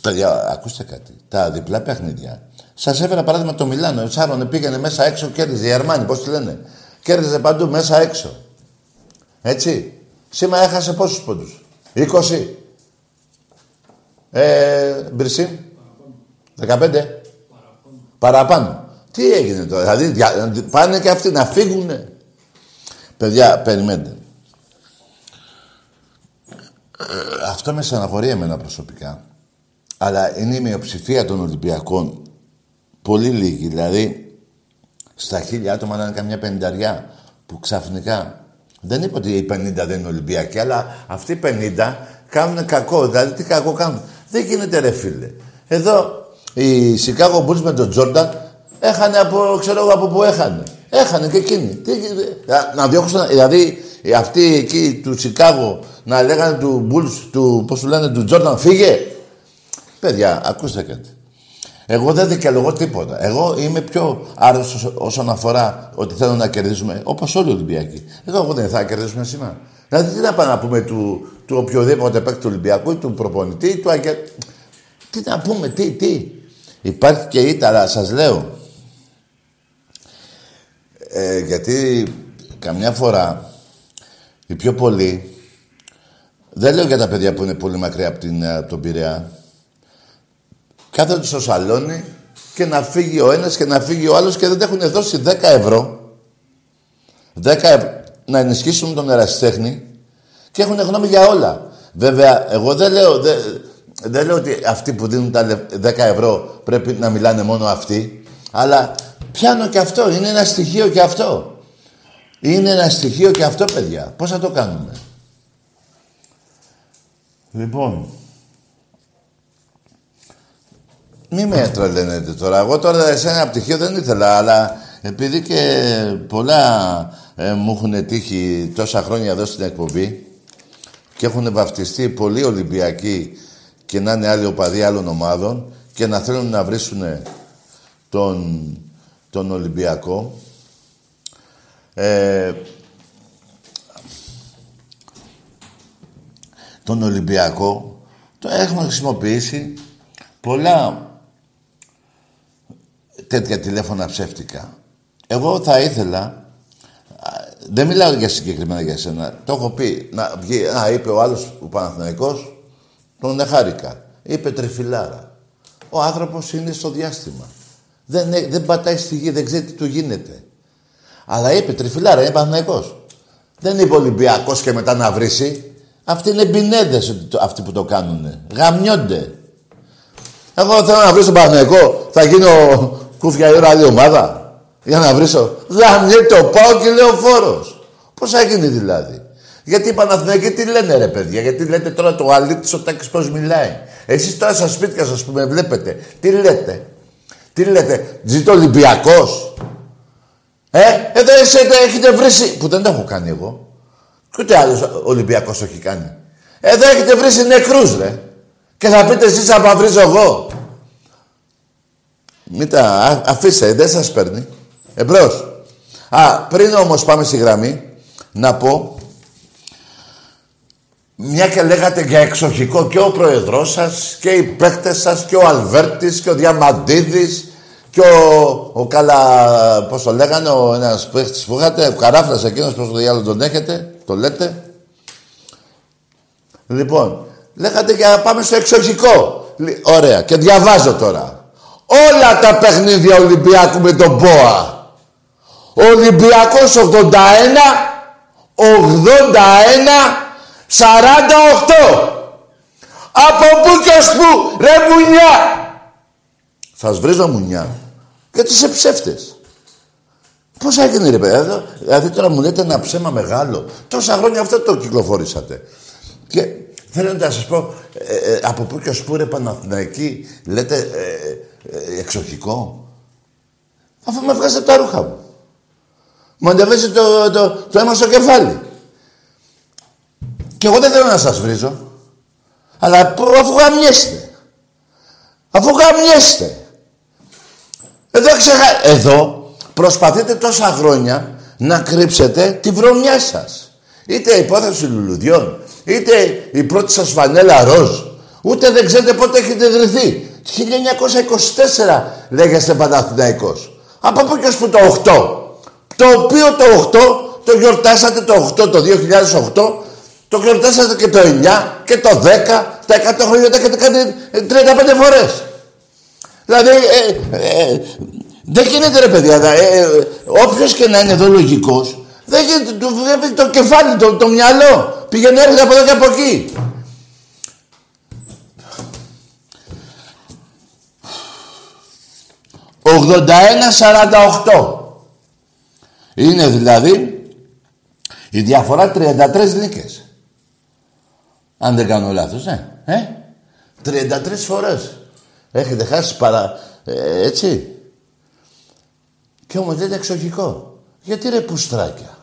Speaker 2: Παιδιά, ακούστε κάτι. Τα διπλά παιχνίδια. Σας έφερα παράδειγμα το Μιλάνο. Τσάρωνε, πήγαινε μέσα έξω, κέρδιζε. Η Αρμάνη, πώς τη λένε. Κέρδιζε παντού, μέσα έξω. Έτσι. Σήμερα έχασε πόσους πόντους; 20. Ε, Μπρισί. 15. Παραπάνω. Τι έγινε τώρα, δηλαδή δια- πάνε και αυτοί να φύγουνε. Παιδιά, περιμένετε. Ε, αυτό με στεναχωρεί εμένα προσωπικά. Αλλά είναι η μειοψηφία των Ολυμπιακών. Πολύ λίγοι, δηλαδή στα χίλια άτομα να είναι καμιά πενηνταριά που ξαφνικά δεν είπα ότι οι 50 δεν είναι Ολυμπιακοί, αλλά αυτοί οι 50 κάνουν κακό. Δηλαδή τι κακό κάνουν. Δεν γίνεται ρε φίλε. Εδώ η Chicago Bulls με τον Τζόρνταν έχανε από, ξέρω εγώ από πού έχανε. Έχανε και εκείνοι. Τι, να, να διώξουν, δηλαδή οι αυτοί εκεί του Chicago να λέγανε του Bulls, του, πώς του λένε, του Τζόρνταν, φύγε. Παιδιά, ακούστε κάτι. Εγώ δεν δικαιολογώ τίποτα. Εγώ είμαι πιο άρρωστος όσον αφορά ότι θέλω να κερδίσουμε, όπως όλοι οι Ολυμπιακοί. Εγώ, εγώ δεν θα κερδίσουμε σήμερα. Δηλαδή, τι να πάμε να πούμε του, του οποιοδήποτε παίκτη του Ολυμπιακού ή του προπονητή ή του Αγια... Τι να πούμε, τι, τι. Υπάρχει και ήττα, αλλά σας λέω. Ε, γιατί καμιά φορά οι πιο πολλοί. Δεν λέω για τα παιδιά που είναι πολύ μακριά από, την, από τον Πειραιά κάθονται στο σαλόνι και να φύγει ο ένας και να φύγει ο άλλος και δεν έχουν δώσει 10 ευρώ 10 ευρώ να ενισχύσουν τον ερασιτέχνη και έχουν γνώμη για όλα. Βέβαια, εγώ δεν λέω, δεν, δεν λέω ότι αυτοί που δίνουν τα λε- 10 ευρώ πρέπει να μιλάνε μόνο αυτοί, αλλά πιάνω και αυτό. Είναι ένα στοιχείο και αυτό. Είναι ένα στοιχείο και αυτό, παιδιά. Πώς θα το κάνουμε; Λοιπόν, μη με τρελαίνετε τώρα. Εγώ τώρα σε ένα πτυχίο δεν ήθελα, αλλά επειδή και πολλά ε, μου έχουν τύχει τόσα χρόνια εδώ στην εκπομπή και έχουν βαφτιστεί πολλοί Ολυμπιακοί και να είναι άλλοι οπαδοί άλλων ομάδων και να θέλουν να βρίσουν τον, τον Ολυμπιακό. Ε, τον Ολυμπιακό το έχουμε χρησιμοποιήσει πολλά τέτοια τηλέφωνα ψεύτικα. Εγώ θα ήθελα, δεν μιλάω για συγκεκριμένα για σένα, το έχω πει, να βγει, α, είπε ο άλλος ο Παναθηναϊκός, τον εχάρικα. Είπε τριφυλάρα. Ο άνθρωπος είναι στο διάστημα. Δεν, δεν πατάει στη γη, δεν ξέρει τι του γίνεται. Αλλά είπε τριφυλάρα, είναι Παναθηναϊκός. Δεν είπε Ολυμπιακός και μετά να βρίσει. Αυτοί είναι μπινέδες αυτοί που το κάνουνε. Γαμιόνται. Εγώ θέλω να βρίσω τον Παναθηναϊκό. Θα γίνω κούφια η ώρα άλλη ομάδα. Για να βρίσω. το πάω και λέω φόρος. Πώς θα γίνει δηλαδή. Γιατί οι Παναθηναϊκοί τι λένε ρε παιδιά, γιατί λέτε τώρα το αλήτης ο Τάκης πώς μιλάει. Εσείς τώρα στα σπίτια σας που με βλέπετε, τι λέτε. Τι λέτε, ζητώ Ολυμπιακός. Ε, εδώ εσένα έχετε βρει, που δεν το έχω κάνει εγώ. Και ούτε άλλος Ολυμπιακός το έχει κάνει. Εδώ έχετε βρει νεκρούς ρε. Και θα πείτε εσείς θα βρίζω εγώ. Μην τα αφήστε, δεν σας παίρνει. Εμπρός. Α, πριν όμως πάμε στη γραμμή, να πω μια και λέγατε για εξοχικό και ο πρόεδρός σας και οι παίκτες σας και ο Αλβέρτης και ο Διαμαντίδης και ο, ο Καλα... πώς το λέγανε, ο ένας παίκτης που είχατε, ο Καράφλας εκείνος, πώς το διάλογο τον έχετε, το λέτε. Λοιπόν, λέγατε για πάμε στο εξοχικό. Ωραία, και διαβάζω τώρα. Όλα τα παιχνίδια Ολυμπιακού με τον ΠΟΑ. Ολυμπιακός 81, 81, 48. Από πού και ως πού, ρε μουνιά. Σας βρίζω μουνιά. Γιατί είσαι ψεύτες. Πώς έγινε ρε παιδιά, δηλαδή τώρα μου λέτε ένα ψέμα μεγάλο. Τόσα χρόνια αυτό το κυκλοφορήσατε. Και θέλω να σας πω, ε, ε, από πού και ως πού ρε Παναθηναϊκή, λέτε ε, ε, εξοχικό. Αφού με βγάζετε τα ρούχα μου. Μου αντεβέσει το, το, το αίμα στο κεφάλι. Και εγώ δεν θέλω να σας βρίζω. Αλλά αφού γαμιέστε. Αφού γαμιέστε. Εδώ, ξεχα... Εδώ προσπαθείτε τόσα χρόνια να κρύψετε τη βρωμιά σας. Είτε η υπόθεση λουλουδιών, είτε η πρώτη σας φανέλα ροζ. Ούτε δεν ξέρετε πότε έχετε ιδρυθεί. 1924 λέγεστε Παναθηναϊκός. Από πού και ως που το 8. Το οποίο το 8 το γιορτάσατε το 8, το 2008, το γιορτάσατε και το 9 και το 10, τα 100 χρόνια τα κάνετε 35 φορές. Δηλαδή, ε, ε, δεν γίνεται ρε παιδιά, ε, ε, όποιος και να είναι εδώ λογικός, δεν γίνεται, του βλέπει το κεφάλι, το, το μυαλό, πηγαίνει έρχεται από εδώ και από εκεί. «81-48». Είναι δηλαδή η διαφορά 33 νίκες. Αν δεν κάνω λάθος, ναι. Ε; 33 φορές. Έχετε χάσει παρά... Ε, έτσι. Και όμως δεν είναι εξοχικό. Γιατί ρε πουστράκια.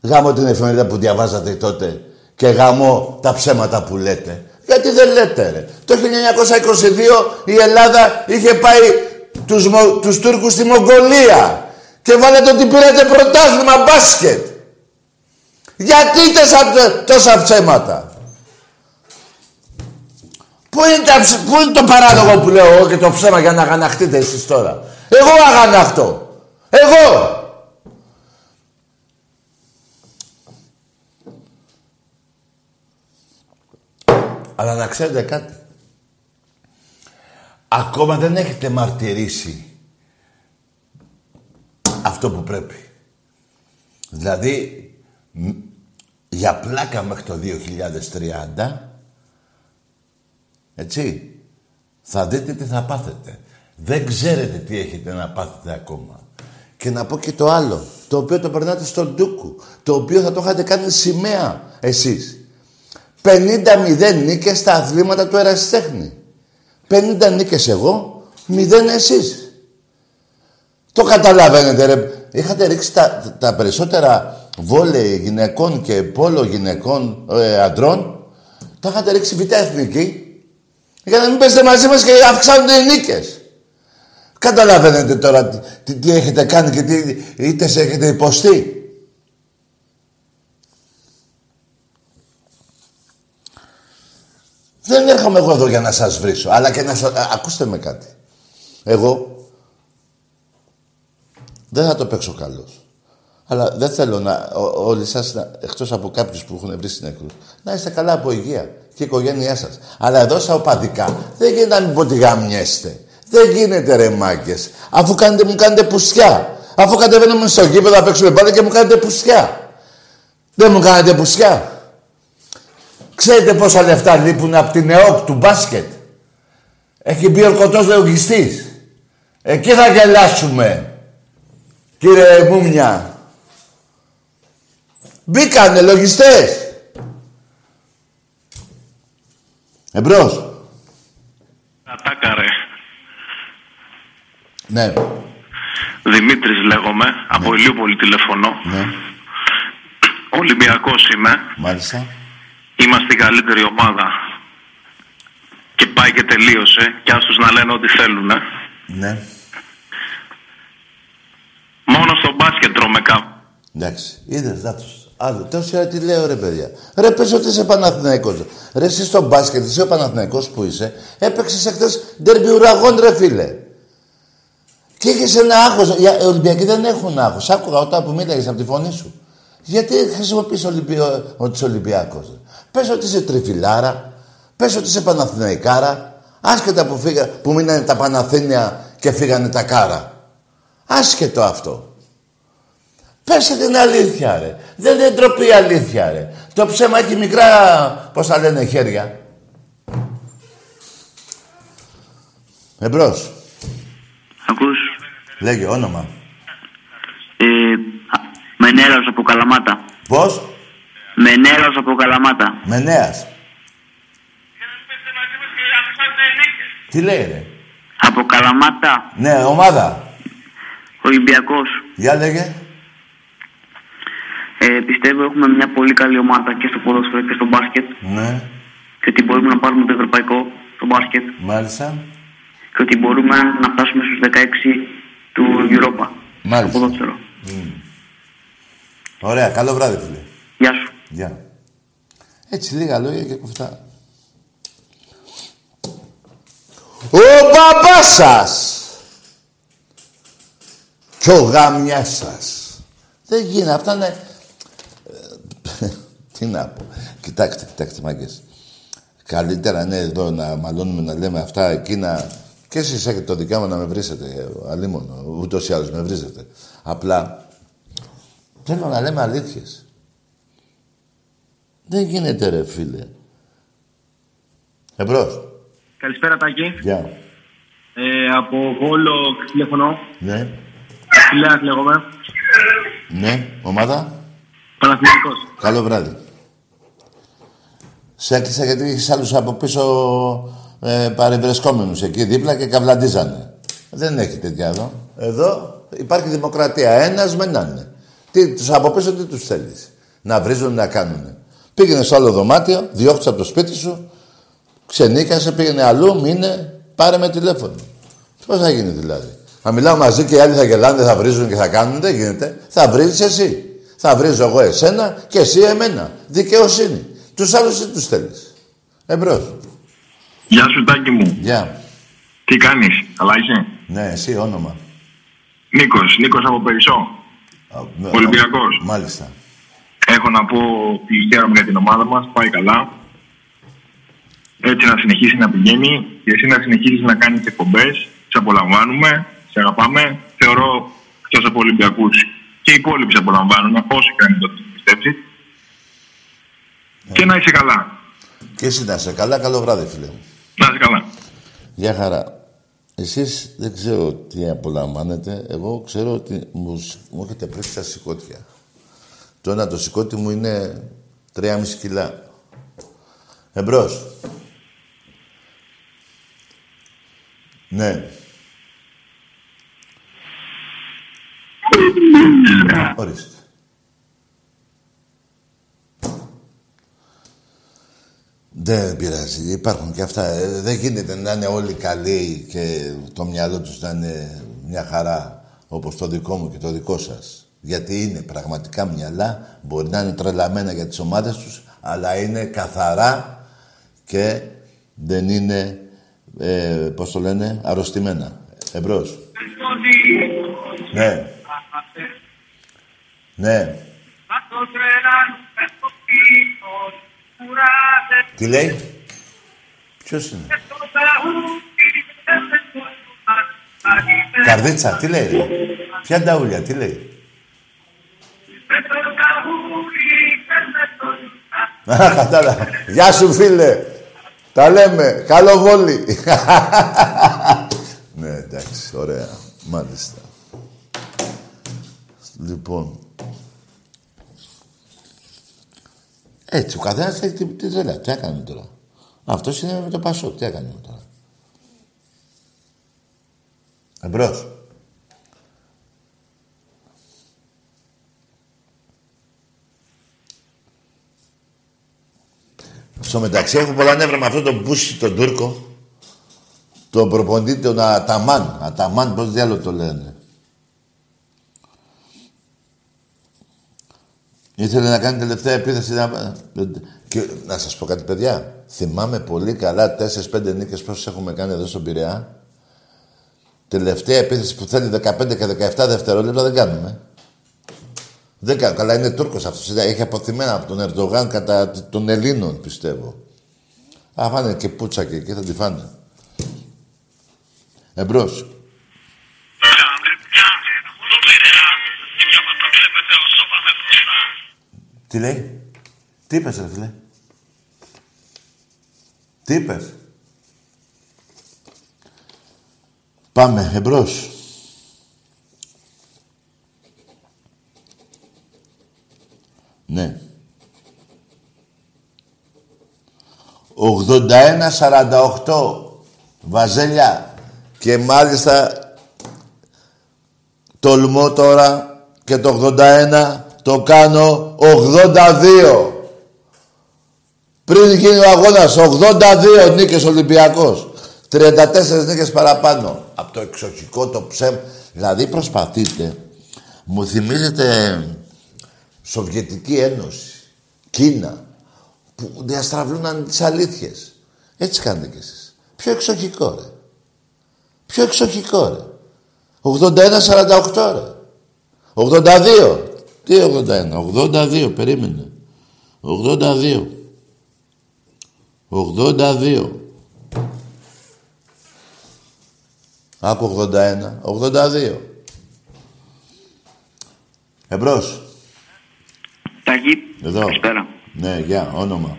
Speaker 2: Γάμω την εφημερίδα που διαβάζατε τότε και γάμω τα ψέματα που λέτε. Γιατί δεν λέτε ρε. Το 1922 η Ελλάδα είχε πάει τους, τους Τούρκους στη Μογγολία και βάλετε ότι πήρατε πρωτάθλημα μπάσκετ. Γιατί τόσα, τόσα ψέματα; Πού είναι, τα, πού είναι το παράλογο που λέω εγώ και το ψέμα για να αγαναχτείτε εσείς τώρα; Εγώ αγαναχτώ. Εγώ. Αλλά να ξέρετε κάτι. Ακόμα δεν έχετε μαρτυρήσει αυτό που πρέπει. Δηλαδή, για πλάκα μέχρι το 2030, έτσι, θα δείτε τι θα πάθετε. Δεν ξέρετε τι έχετε να πάθετε ακόμα. Και να πω και το άλλο, το οποίο το περνάτε στον ντούκου, το οποίο θα το είχατε κάνει σημαία εσείς. 50-0 νίκες στα αθλήματα του ερασιτέχνη. 50 νίκες εγώ, 0 εσείς. Το καταλαβαίνετε, ρε. Είχατε ρίξει τα, τα περισσότερα βόλεϊ γυναικών και πόλο γυναικών ε, αντρών. Τα είχατε ρίξει βιτά εθνική. Για να μην παίζετε μαζί μας και αυξάνονται οι νίκες. Καταλαβαίνετε τώρα τι, τι, έχετε κάνει και τι είτε σε έχετε υποστεί. Δεν έρχομαι εγώ εδώ για να σας βρίσω, αλλά και να σας... Ακούστε με κάτι. Εγώ δεν θα το παίξω καλός. Αλλά δεν θέλω να, όλοι σας, εκτός από κάποιους που έχουν βρει συνέκρους, να είστε καλά από υγεία και η οικογένειά σας. Αλλά εδώ στα οπαδικά δεν γίνεται να μην ποτιγάμιεστε. Δεν γίνεται ρε μάγκες. Αφού κάνετε, μου κάνετε πουσιά. Αφού κατεβαίνουμε στο γήπεδο να παίξουμε πάντα και μου κάνετε πουσιά. Δεν μου κάνετε πουσιά. Ξέρετε πόσα λεφτά λείπουν από την ΕΟΚ του μπάσκετ; Έχει μπει ο κοτός λογιστής. Εκεί θα γελάσουμε. Κύριε Μούμια. Μπήκανε λογιστές. Εμπρός.
Speaker 3: Ατάκαρε.
Speaker 2: Ναι.
Speaker 3: Δημήτρης λέγομαι, από Ηλιούπολη τηλεφωνώ.
Speaker 2: Ναι.
Speaker 3: Ολυμπιακός είμαι.
Speaker 2: Μάλιστα.
Speaker 3: Είμαστε η καλύτερη ομάδα. Και πάει και τελείωσε. Και ας τους να λένε ό,τι θέλουν. ε.
Speaker 2: Ναι.
Speaker 3: Μόνο στο μπάσκετ τρώμε κάπου.
Speaker 2: Εντάξει. Είδες, λάθος. Άλλο. Τόση ώρα τι λέω ρε παιδιά. Ρε πες ότι είσαι Παναθηναϊκός. Ρε εσύ στο μπάσκετ, είσαι ο Παναθηναϊκός που είσαι. Έπαιξες εχθές ντερμπι ουραγών ρε φίλε. Και είχες ένα άγχος. Οι Ολυμπιακοί δεν έχουν άγχος. Άκουγα όταν που μίλαγες από τη φωνή σου. Γιατί χρησιμοποιείς Ολυμπιο... ότι είσαι Ολυμπιακός. Πες ότι είσαι τριφυλάρα. Πες ότι είσαι Παναθηναϊκάρα. Άσχετα που, φύγα, που μείνανε τα Παναθήνια και φύγανε τα κάρα. Άσχετο αυτό. Πέσε την αλήθεια, ρε. Δεν είναι ντροπή η αλήθεια, ρε. Το ψέμα έχει μικρά, πώς τα λένε, χέρια. Εμπρός.
Speaker 4: Ακούς.
Speaker 2: Λέγε όνομα.
Speaker 4: Ε, α, Μενέλαος από Καλαμάτα.
Speaker 2: Πώς;
Speaker 4: Μενέλαος από Καλαμάτα.
Speaker 2: Μενέας. Τι λέει, ρε;
Speaker 4: Από Καλαμάτα.
Speaker 2: Ναι, ομάδα.
Speaker 4: Ολυμπιακός.
Speaker 2: Για λέγε.
Speaker 4: Ε, πιστεύω έχουμε μια πολύ καλή ομάδα και στο ποδόσφαιρο και στο μπάσκετ
Speaker 2: Ναι,
Speaker 4: και ότι μπορούμε να πάρουμε το ευρωπαϊκό στο μπάσκετ
Speaker 2: μάλιστα.
Speaker 4: και ότι μπορούμε να φτάσουμε στους 16 του Europa στο
Speaker 2: Μάλιστα.
Speaker 4: ποδόσφαιρο.
Speaker 2: Ωραία, καλό βράδυ, φίλε.
Speaker 4: Γεια σου.
Speaker 2: Γεια. Έτσι λίγα λόγια και κουφτά. Ο μπαμπάς σας και ο γάμιας σας. Δεν γίνεται. Αυτά είναι... Ε, Τι να πω. Κοιτάξτε, κοιτάξτε, μάγκες. Καλύτερα είναι εδώ να μαλώνουμε να λέμε αυτά, εκείνα. Και εσείς έχετε το δικαίωμα να με βρίσετε, αλίμονο. Ούτως ή άλλως με βρίζετε. Απλά θέλω να λέμε αλήθειες. Δεν γίνεται ρε φίλε. Εμπρός.
Speaker 5: Καλησπέρα Τάκη.
Speaker 2: Γεια.
Speaker 5: Ε, από Βόλο τηλεφωνώ.
Speaker 2: Ναι.
Speaker 5: Αχιλέας λέγομαι.
Speaker 2: Ναι. Ομάδα.
Speaker 5: Παναθηναϊκός.
Speaker 2: Καλό βράδυ. Σε έκλεισα γιατί έχεις άλλους από πίσω ε, παρευρεσκόμενους εκεί δίπλα και καβλαντίζανε. Δεν έχει τέτοια εδώ. Εδώ υπάρχει δημοκρατία. Ένας με να είναι. Τι, τους από πίσω τι τους θέλεις; Να βρίζουν, να κάνουν. Πήγαινε στο άλλο δωμάτιο, διώχτησε από το σπίτι σου, ξενίκασε, πήγαινε αλλού, μείνε, πάρε με τηλέφωνο. Πώς θα γίνει δηλαδή; Να μιλάω μαζί και οι άλλοι θα γελάνε, θα βρίζουν και θα κάνουν, δεν γίνεται. Θα βρίζεις εσύ. Θα βρίζω εγώ εσένα και εσύ εμένα. Δικαιοσύνη. Τους άλλους τι τους θέλεις; Εμπρός.
Speaker 3: Γεια σου Τάκη μου.
Speaker 2: Γεια.
Speaker 3: Τι κάνεις, καλά είσαι;
Speaker 2: Ναι, εσύ όνομα.
Speaker 3: Νίκος, Νίκος από Περισσό.
Speaker 2: Α, ναι,
Speaker 3: Ολυμπιακός.
Speaker 2: Μάλιστα.
Speaker 3: Έχω να πω ότι χαίρομαι για την ομάδα μας, πάει καλά. Έτσι να συνεχίσει να πηγαίνει και εσύ να συνεχίσεις να κάνεις εκπομπές. Σε απολαμβάνουμε, σε αγαπάμε. Θεωρώ εκτός από Ολυμπιακούς και οι υπόλοιποι σε απολαμβάνουν, όσοι κάνει το πιστέψει. Και να είσαι καλά.
Speaker 2: Και εσύ να είσαι καλά, καλό βράδυ φίλε μου.
Speaker 3: Να είσαι καλά.
Speaker 2: Γεια χαρά. Εσείς δεν ξέρω τι απολαμβάνετε. Εγώ ξέρω ότι μου, σ- μου έχετε πρέσει τα σηκώτια. Το ένα το σηκώτη μου είναι 3,5 κιλά. Εμπρός. Ναι. Ορίστε. Δεν πειράζει. Υπάρχουν και αυτά. Ε, Δεν γίνεται να είναι όλοι καλοί και το μυαλό τους να είναι μια χαρά όπως το δικό μου και το δικό σας. Γιατί είναι πραγματικά μυαλά, μπορεί να είναι τρελαμένα για τις ομάδες τους, αλλά είναι καθαρά και δεν είναι, ε, πώς το λένε, αρρωστημένα. Εμπρός. Ναι. Ναι. Τι λέει; Ποιος είναι; Καρδίτσα, τι λέει; ρε. Ποια νταούλια, τι λέει; Α, κατάλαβα. Γεια σου, φίλε. Τα λέμε. Καλό βόλι. ναι, εντάξει. Ωραία. Μάλιστα. Λοιπόν. Έτσι, ο καθένας έχει τη, τη δουλειά. Τι έκανε τώρα; Αυτό είναι με το Πασόκ. Τι έκανε τώρα; Εμπρός. Στο μεταξύ έχω πολλά νεύρα με αυτόν τον Μπούσι, τον Τούρκο. Τον προπονητή, τον Αταμάν. Αταμάν, πώς διάλογο το λένε. Ήθελε να κάνει τελευταία επίθεση να... Και να σας πω κάτι, παιδιά. Θυμάμαι πολύ καλά τέσσερις-πέντε νίκες πόσες έχουμε κάνει εδώ στον Πειραιά. Τελευταία επίθεση που θέλει 15 και 17 δευτερόλεπτα δεν κάνουμε. Δεν κάνω. Καλά, είναι Τούρκος αυτός. Έχει αποθυμένα από τον Ερντογάν κατά των Ελλήνων, πιστεύω. Α, φάνε και πούτσα και εκεί, θα τη φάνε. Εμπρός. Τι λέει; Τι είπες, ρε φίλε; Τι είπες; Πάμε, εμπρός. Ναι. 81-48 Βαζέλια και μάλιστα τολμώ τώρα και το 81 το κάνω 82 πριν γίνει ο αγώνας 82 νίκες Ολυμπιακός 34 νίκες παραπάνω από το εξοχικό το ψέμ δηλαδή προσπαθείτε μου θυμίζετε Σοβιετική Ένωση Κίνα που διαστραβλούν τις αλήθειες. Έτσι κάνετε κι εσείς. Πιο εξοχικό, ρε. Πιο εξοχικό, ρε. 81-48, ρε. 82. Τι 81, 82, περίμενε. 82. 82. Άκου 81, 82. Εμπρός.
Speaker 4: Τάκη,
Speaker 2: Εδώ.
Speaker 4: καλησπέρα.
Speaker 2: Ναι, γεια, όνομα.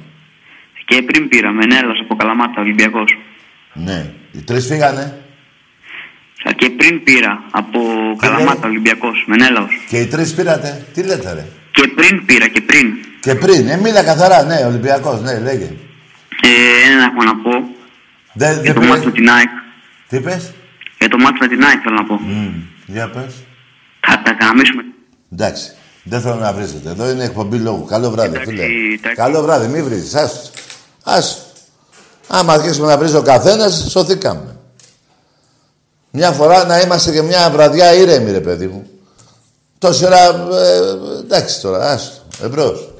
Speaker 4: Και πριν πήρα Μενέλος από Καλαμάτα, Ολυμπιακός.
Speaker 2: Ναι. Οι τρεις φύγανε.
Speaker 4: Και πριν πήρα από Καλαμάτα, Ολυμπιακός. Μενέλος.
Speaker 2: Και οι τρεις πήρατε. Τι λέτε, ρε;
Speaker 4: Και πριν πήρα, και πριν.
Speaker 2: Και πριν. Ε, μίλα καθαρά. Ναι, Ολυμπιακός. Ναι, λέγε.
Speaker 4: Ε, ένα έχω να πω.
Speaker 2: Δεν
Speaker 4: Για
Speaker 2: δεν
Speaker 4: το
Speaker 2: πήρε-
Speaker 4: μάτς με την ΑΕΚ.
Speaker 2: Τι πες;
Speaker 4: Για το μάτς με την ΑΕΚ θέλω να πω.
Speaker 2: Μμ, Για πες.
Speaker 4: Θα τα γαμίσουμε.
Speaker 2: Εντάξει. Δεν θέλω να βρίζετε. Εδώ είναι εκπομπή λόγου. Καλό βράδυ,
Speaker 4: Εντάξει,
Speaker 2: φίλε.
Speaker 4: εντάξει.
Speaker 2: Καλό βράδυ. Μην βρίζεις. Ας. Ας. Άμα αρχίσουμε να βρίζει ο καθένας, σωθήκαμε. Μια φορά να είμαστε και μια βραδιά ήρεμοι, ρε παιδί μου. Τόση ώρα, ε, εντάξει τώρα, άστο. Εμπρός.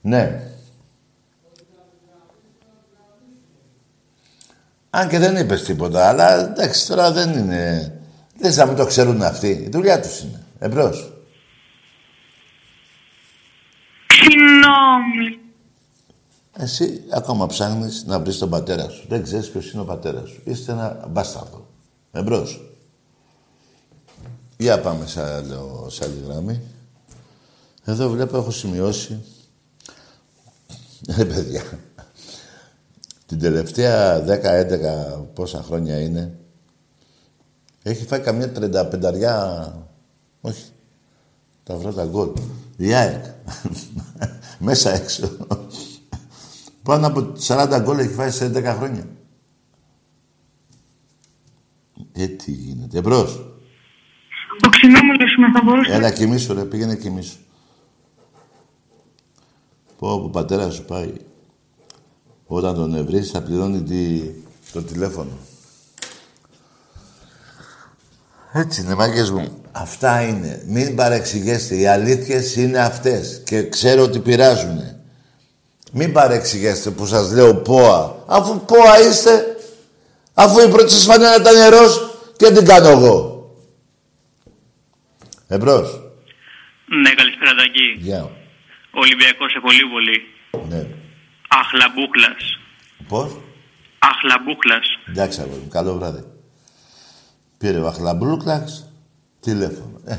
Speaker 2: Ναι. Αν και δεν είπες τίποτα, αλλά εντάξει τώρα δεν είναι... Δεν θα μην το ξέρουν αυτοί. Η δουλειά τους είναι. Εμπρός.
Speaker 4: Συγγνώμη.
Speaker 2: Εσύ ακόμα ψάχνεις να βρεις τον πατέρα σου. Δεν ξέρεις ποιος είναι ο πατέρας σου. Είστε ένα μπάσταρδο. Εμπρός. Για πάμε σε, άλλο, σε άλλη γραμμή. Εδώ βλέπω έχω σημειώσει. Ε, παιδιά. Την τελευταία 10-11 πόσα χρόνια είναι. Έχει φάει καμιά 35 όχι. Τα βρω τα γκολ. Η ΑΕΚ. Μέσα έξω. Πάνω από 40 γκολ έχει φάει σε 10 χρόνια. Ε, τι γίνεται. Εμπρός.
Speaker 6: Ο ξινόμουλος είμαι, θα μπορούσα.
Speaker 2: Έλα κοιμήσου ρε, πήγαινε κοιμήσου. Πω, που πατέρας σου πάει. Όταν τον ευρύσεις θα πληρώνει τη... το τηλέφωνο. Έτσι είναι, μάγκες μου. Αυτά είναι. Μην παρεξηγέστε. Οι αλήθειες είναι αυτές. Και ξέρω ότι πειράζουνε. Μην παρεξηγέστε που σας λέω ΠΟΑ. Αφού ΠΟΑ είστε, αφού η πρώτη σας φανέλα ήταν νερός και την κάνω εγώ. Εμπρός.
Speaker 7: Ναι, καλησπέρα Τάκη.
Speaker 2: Γεια.
Speaker 7: Ο Ολυμπιακός σε πολύ πολύ.
Speaker 2: Ναι.
Speaker 7: Αχλαμπούχλας.
Speaker 2: Πώς;
Speaker 7: Αχλαμπούχλας.
Speaker 2: Εντάξει, αγόρι μου. Καλό βράδυ. Πήρε ο Αχλαμπρούκλαξ τηλέφωνο. Ε.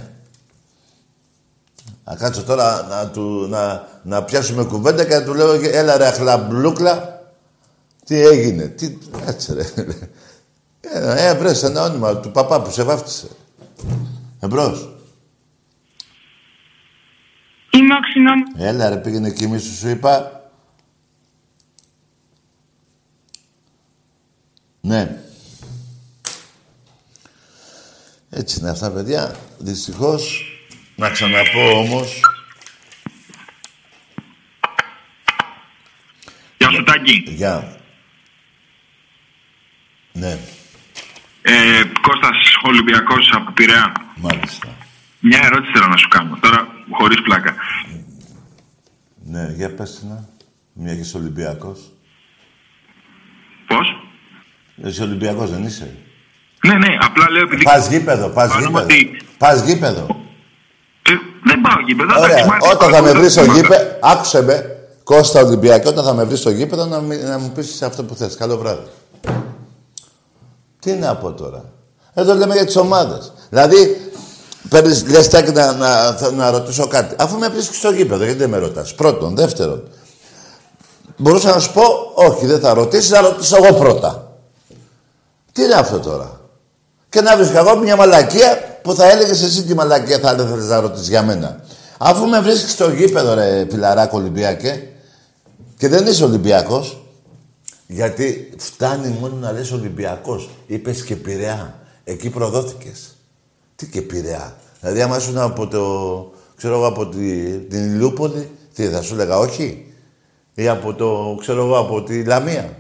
Speaker 2: Να κάτσω τώρα να, του, να, να πιάσουμε κουβέντα και να του λέω έλα ρε Αχλαμπρούκλα. Τι έγινε. Τι... Κάτσε ρε. Ε, ε βρες ένα όνομα του παπά που σε βάφτισε. Εμπρός.
Speaker 6: Είμαι ο ξινόμουλος.
Speaker 2: Έλα ρε πήγαινε κοιμήσου σου είπα. Ναι. Έτσι είναι αυτά, παιδιά. Δυστυχώς, να ξαναπώ όμως...
Speaker 3: Γεια σου Τάκη.
Speaker 2: Γεια. Ναι,
Speaker 3: Ε, Κώστας Ολυμπιακός από Πειραιά.
Speaker 2: μάλιστα.
Speaker 3: Μια ερώτηση θέλω να σου κάνω. Τώρα χωρίς πλάκα.
Speaker 2: Ναι, για πες την να. Μια και είσαι Ολυμπιακός.
Speaker 3: Πώς;
Speaker 2: Είσαι Ολυμπιακός, δεν είσαι;
Speaker 3: Ναι, ναι, απλά λέω επειδή...
Speaker 2: Πας γήπεδο, πας
Speaker 3: Φαντάζομαι
Speaker 2: γήπεδο.
Speaker 3: ότι-
Speaker 2: Πας γήπεδο.
Speaker 3: Ε, δεν πάω γήπεδο.
Speaker 2: Ωραία,
Speaker 3: εντάξει, μ'
Speaker 2: όταν θα με
Speaker 3: αρέσει
Speaker 2: βρεις στο
Speaker 3: πάρα πολύ.
Speaker 2: γήπεδο, άκουσε με, Κώστα Ολυμπιακό, όταν θα με βρεις στο γήπεδο να, μι- να μου πεις αυτό που θες. Καλό βράδυ. Τι να πω τώρα. Εδώ λέμε για τις ομάδες. Δηλαδή, παίρνεις λες τάκι να, να, θα- να ρωτήσω κάτι. Αφού με βρίσκεις στο γήπεδο, γιατί δεν με ρωτάς. Πρώτον, δεύτερον. Μπορούσα να σου πω, όχι, δεν θα ρωτήσεις, θα ρωτήσω εγώ πρώτα. Τι είναι αυτό τώρα; Και να βρίσκω εγώ μια μαλακία που θα έλεγες εσύ τη μαλακία θα ήθελε να ρωτήσεις για μένα. Αφού με βρίσκεις στο γήπεδο, ρε φιλαράκο Ολυμπιακέ, και δεν είσαι Ολυμπιακός, γιατί φτάνει μόνο να λες Ολυμπιακός. Είπες και Πειραιά. Εκεί προδόθηκες. Τι και Πειραιά. Δηλαδή, άμα ήσουν από το, ξέρω εγώ, από τη, την Ηλιούπολη, τι θα σου έλεγα όχι; Ή από το, ξέρω εγώ, από τη Λαμία.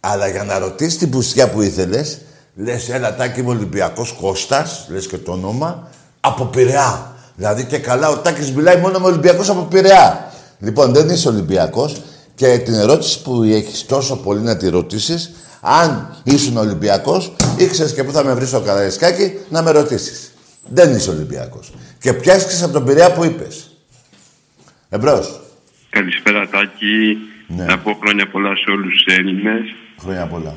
Speaker 2: Αλλά για να ρωτήσεις την πουστιά που ήθελες, λες ένα τάκι είμαι Ολυμπιακός Κώστας, λες και το όνομα, από Πειραιά. Δηλαδή και καλά, ο Τάκης μιλάει μόνο με Ολυμπιακό από Πειραιά. Λοιπόν, δεν είσαι Ολυμπιακός και την ερώτηση που έχεις τόσο πολύ να τη ρωτήσεις, αν ήσουν Ολυμπιακός, ήξερες και πού θα με βρεις στο Καραϊσκάκι να με ρωτήσεις. Δεν είσαι Ολυμπιακός. Και πιάστηκε από τον Πειραιά που είπες. Εμπρός.
Speaker 8: Καλησπέρα Τάκη.
Speaker 2: Ναι.
Speaker 8: Να πω χρόνια πολλά σε όλους τους Έλληνες
Speaker 2: Χρόνια πολλά.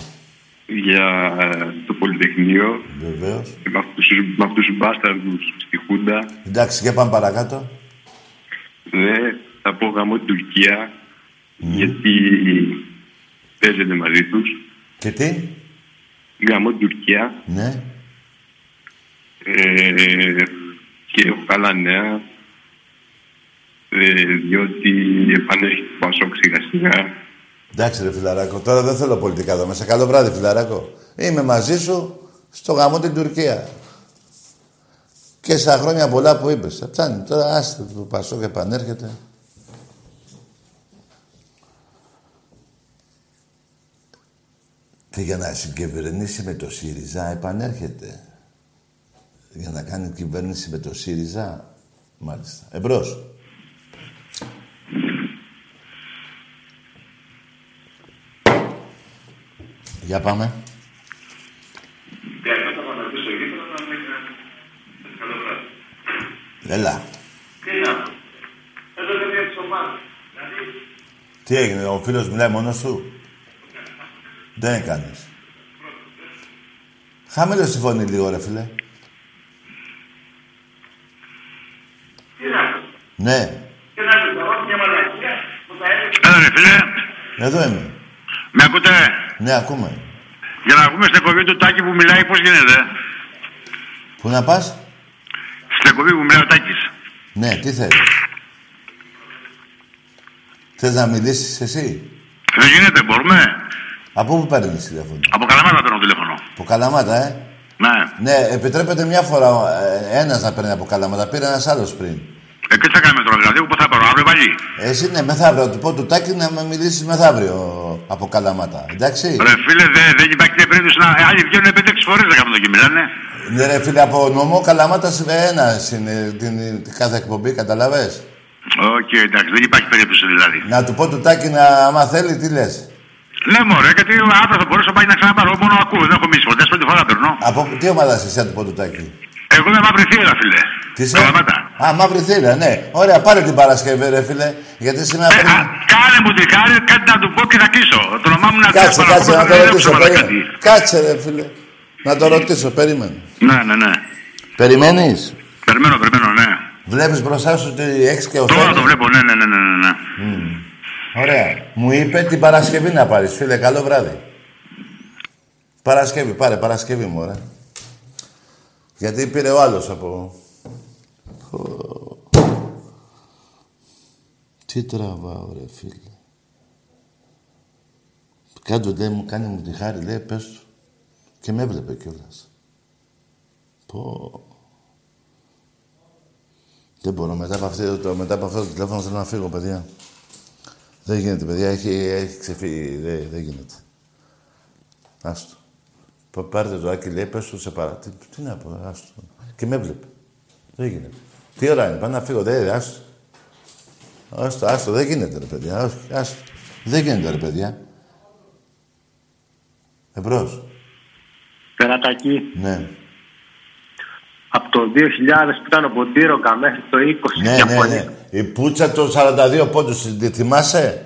Speaker 8: Για ε, το Πολυτεχνείο
Speaker 2: Βεβαίως.
Speaker 8: και με αυτούς, τους- με αυτούς τους μπάσταρδους στη Χούντα.
Speaker 2: Εντάξει, για πάμε παρακάτω.
Speaker 8: Ναι, θα πω γαμώ την Τουρκία γιατί παίζεται μαζί τους.
Speaker 2: Και τι;
Speaker 8: Γαμώ την Τουρκία
Speaker 2: Ναι.
Speaker 8: ε, και έχω καλά νέα ε, διότι επανέρχεται το Πασόκ σιγά σιγά.
Speaker 2: Εντάξει ρε φιλαράκο, τώρα δεν θέλω πολιτικά εδώ μέσα. Καλό βράδυ φιλαράκο. Είμαι μαζί σου στο γαμό την Τουρκία. Και στα χρόνια πολλά που είπες. Θα Φτάνει. Τώρα άστε το Πασό και επανέρχεται. Και για να συγκυβερνήσει με το ΣΥΡΙΖΑ επανέρχεται. Για να κάνει κυβέρνηση με το ΣΥΡΙΖΑ. Μάλιστα. Εμπρός. Για πάμε. Έλα. Τι έγινε, ο φίλος μιλάει μόνος του. Δεν έκανες. Χαμηλός τη φωνή λίγο, ρε φίλε. Ναι,
Speaker 3: Έλα ρε φίλε,
Speaker 2: εδώ είμαι.
Speaker 3: Με ακούτε;
Speaker 2: Ναι, ακούμε.
Speaker 3: Για να ακούμε στην εκπομπή του Τάκη που μιλάει, πώς γίνεται;
Speaker 2: Πού να πας;
Speaker 3: Στην εκπομπή που μιλάει ο Τάκης.
Speaker 2: Ναι, τι θέλεις. Θες να μιλήσεις εσύ;
Speaker 3: Δεν γίνεται, μπορούμε;
Speaker 2: Από πού παίρνεις τηλέφωνο.
Speaker 3: Από Καλαμάτα παίρνω τηλέφωνο.
Speaker 2: Από Καλαμάτα, ε;
Speaker 8: Ναι.
Speaker 2: Ναι, επιτρέπεται μια φορά ε, ένας να παίρνει από καλάματα. Πήρε ένας άλλος πριν.
Speaker 8: Ε, τι θα κάνουμε τώρα, δηλαδή, πού θα πάρω, αύριο πάλι;
Speaker 2: Εσύ ναι, μεθαύριο. Του πω του Τάκη να με μιλήσεις μεθαύριο από καλάματα. Εντάξει;
Speaker 8: Ρε φίλε, δεν δεν υπάρχει τέτοια περίπτωση να. ε, Άλλοι βγαίνουν 5-6 φορές να κάνουν το και μιλάνε.
Speaker 2: Ναι, ρε φίλε, από νομό καλάματα ένα είναι την, την κάθε εκπομπή, καταλαβες.
Speaker 8: Οκ, εντάξει, δεν υπάρχει περίπτωση δηλαδή.
Speaker 2: Να του πω του Τάκη να, άμα θέλει, τι λες;
Speaker 8: Ναι, μωρέ, γιατί αύριο θα μπορούσα να πάει να ξαναπάρω. Μόνο ακούω, δεν έχω μίσει ποτέ, πρώτη φορά παίρνω.
Speaker 2: Από τι ομάδα είσαι, εσύ, να του πω του Τάκη;
Speaker 8: Εγώ είμαι μαύρη θύρα, φίλε.
Speaker 2: Τι είσαι;
Speaker 8: Καλαμάτα.
Speaker 2: Α, μαύρη θύρα, ναι. Ωραία, πάρε την Παρασκευή, ρε φίλε. Γιατί σήμερα
Speaker 8: Ε,
Speaker 2: πριν...
Speaker 8: α, κάνε μου τη χάρη, κάτι να του πω και θα κλείσω. Το όνομά μου είναι
Speaker 2: Κάτσε,
Speaker 8: Αντρέα
Speaker 2: κάτσε, να το
Speaker 8: Παναγόπουλος,
Speaker 2: ρωτήσω.
Speaker 8: δεν ξέρω
Speaker 2: περίμενε.
Speaker 8: κάτι.
Speaker 2: Κάτσε, ρε φίλε. Να το ρωτήσω, περίμενε.
Speaker 8: Ναι, ναι, ναι.
Speaker 2: Περιμένεις;
Speaker 8: Περιμένω, περιμένω, ναι.
Speaker 2: Βλέπεις μπροστά σου ότι έχεις και ο
Speaker 8: Τώρα
Speaker 2: Φέρης.
Speaker 8: το βλέπω, ναι, ναι, ναι, ναι. ναι.
Speaker 2: Ωραία. Μου είπε την Παρασκευή να πάρεις, φίλε. Καλό βράδυ. Παρασκευή, πάρε Παρασκευή μου, ωραία. Γιατί πήρε ο άλλος από... Ω. Τι τραβάω, ρε φίλε. Κάτω λέει μου, κάνει μου τη χάρη, λέει, πες του. Και με έβλεπε κιόλας. Πω. Δεν μπορώ, μετά από, αυτό, το, μετά από αυτό το τηλέφωνο θέλω να φύγω, παιδιά. Δεν γίνεται, παιδιά, έχει, έχει ξεφύγει, δεν, δεν γίνεται. Άστο. Πα- Πάρτε το άκη, λέει, πες του σε παρά. Τι, τι να πω, άστο. Και με έβλεπε. Δεν γίνεται. Τι ώρα είναι, πάω να φύγω, δεν άστο. Άστο, άστο, δεν γίνεται, ρε παιδιά, όχι, άστο. Δεν γίνεται, ρε παιδιά. Εμπρός.
Speaker 9: Περατακή.
Speaker 2: Ναι.
Speaker 9: Από το 2000 που ήταν ο Ποντήροκα μέχρι το 20
Speaker 2: Ναι,
Speaker 9: και
Speaker 2: ναι,
Speaker 9: από
Speaker 2: ναι. Η πουτσα των 42 πόντους, τη θυμάσαι;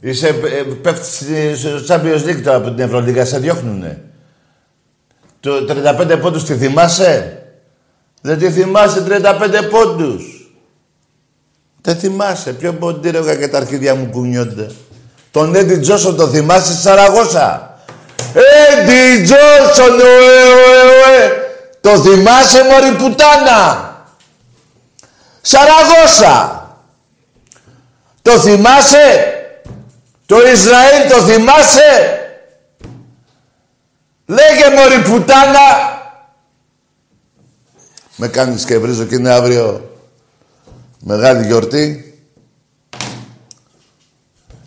Speaker 2: Είσαι, ε, πέφτεις στη- στο Champions League τώρα από την Ευρωλίγα, σε διώχνουνε. Το 35 πόντους τη θυμάσαι; Δεν τη θυμάσαι 35 πόντους. Δεν θυμάσαι. Ποιο ποντήρωκα και τα αρχίδια μου κουνιόνται. Τον Έντι Τζόσον το θυμάσαι στη Σαραγώσα. Έντι Τζόσον, ωε, ωε, ωε. Το θυμάσαι μωρή πουτάνα. Σαραγώσα. Το θυμάσαι. Το Ισραήλ το θυμάσαι. Λέγε μωρή πουτάνα. Με κάνεις και βρίζω και είναι αύριο μεγάλη γιορτή.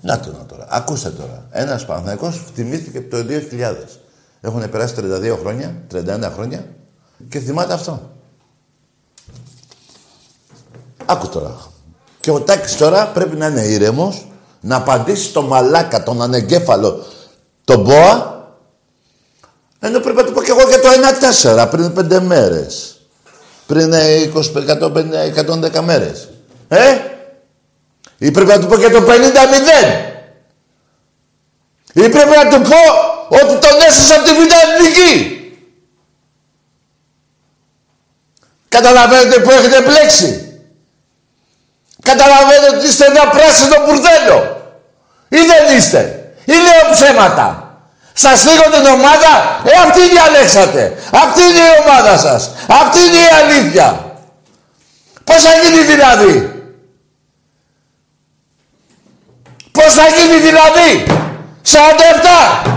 Speaker 2: Να το να τώρα. Ακούστε τώρα. Ένας Παναθηναϊκός θυμήθηκε το 2000. Έχουν περάσει 32 χρόνια, 31 χρόνια και θυμάται αυτό. Άκου τώρα. Και ο Τάκης τώρα πρέπει να είναι ήρεμος, να απαντήσει στο μαλάκα, τον ανεγκέφαλο, τον Μπόα, ενώ πρέπει να του πω και εγώ για το 1-4 πριν πέντε μέρες. Πριν ε, 20, 150, 110 μέρες. Ε! Ή πρέπει να του πω και το 50-0. Ή πρέπει να του πω ότι τον έσωσα από τη Β' Εθνική. Καταλαβαίνετε που έχετε μπλέξει. Καταλαβαίνετε ότι είστε ένα πράσινο μπουρδέλο. Ή δεν είστε. Ή λέω ψέματα. Σας στείλω την ομάδα, ε αυτή διαλέξατε. Αυτή είναι η ομάδα σας. Αυτή είναι η αλήθεια. Πώς θα γίνει δηλαδή; Πώς θα γίνει δηλαδή; 47.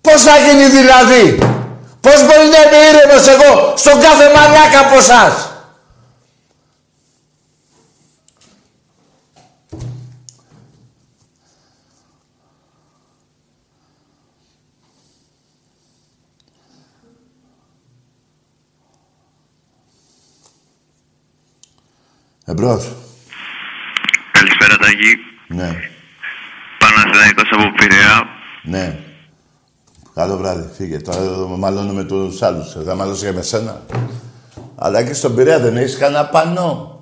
Speaker 2: Πώς θα γίνει δηλαδή; Πώς μπορεί να είμαι ήρεμος εγώ στον κάθε μαλάκα από εσάς; Εμπρός.
Speaker 8: Καλησπέρα, Τάκη.
Speaker 2: Ναι.
Speaker 8: Παναθηναϊκός από Πειραιά.
Speaker 2: Ναι. Καλό βράδυ. Φύγε. Τώρα εδώ μαλώνω με τους άλλους. Θα μαλώσω και με σένα. Αλλά και στον Πειραιά δεν έχεις κανένα πανό.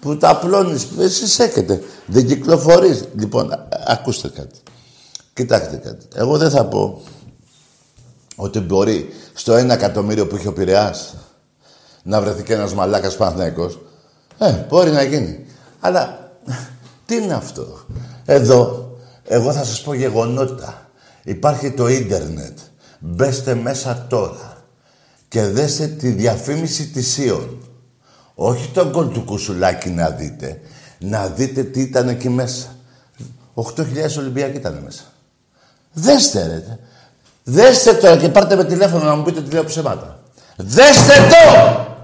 Speaker 2: Που τα απλώνεις. Εσείς έχετε. Δεν κυκλοφορείς. Λοιπόν, α- ακούστε κάτι. Κοιτάξτε κάτι. Εγώ δεν θα πω ότι μπορεί στο ένα εκατομμύριο που έχει ο Πειραιάς να βρεθεί και ένας μαλάκας Παναθηναϊκός. Ε, μπορεί να γίνει. Αλλά τι είναι αυτό; Εδώ, εγώ θα σας πω γεγονότα. Υπάρχει το ίντερνετ. Μπέστε μέσα τώρα και δέστε τη διαφήμιση της Ιων. Όχι τον γκολ του Κουσουλάκη να δείτε. Να δείτε τι ήταν εκεί μέσα. 8.000 Ολυμπιακοί ήταν μέσα. Δέστε ρε. Δέστε το και πάρτε με τηλέφωνο να μου πείτε ότι λέω ψέματα. Δέστε το!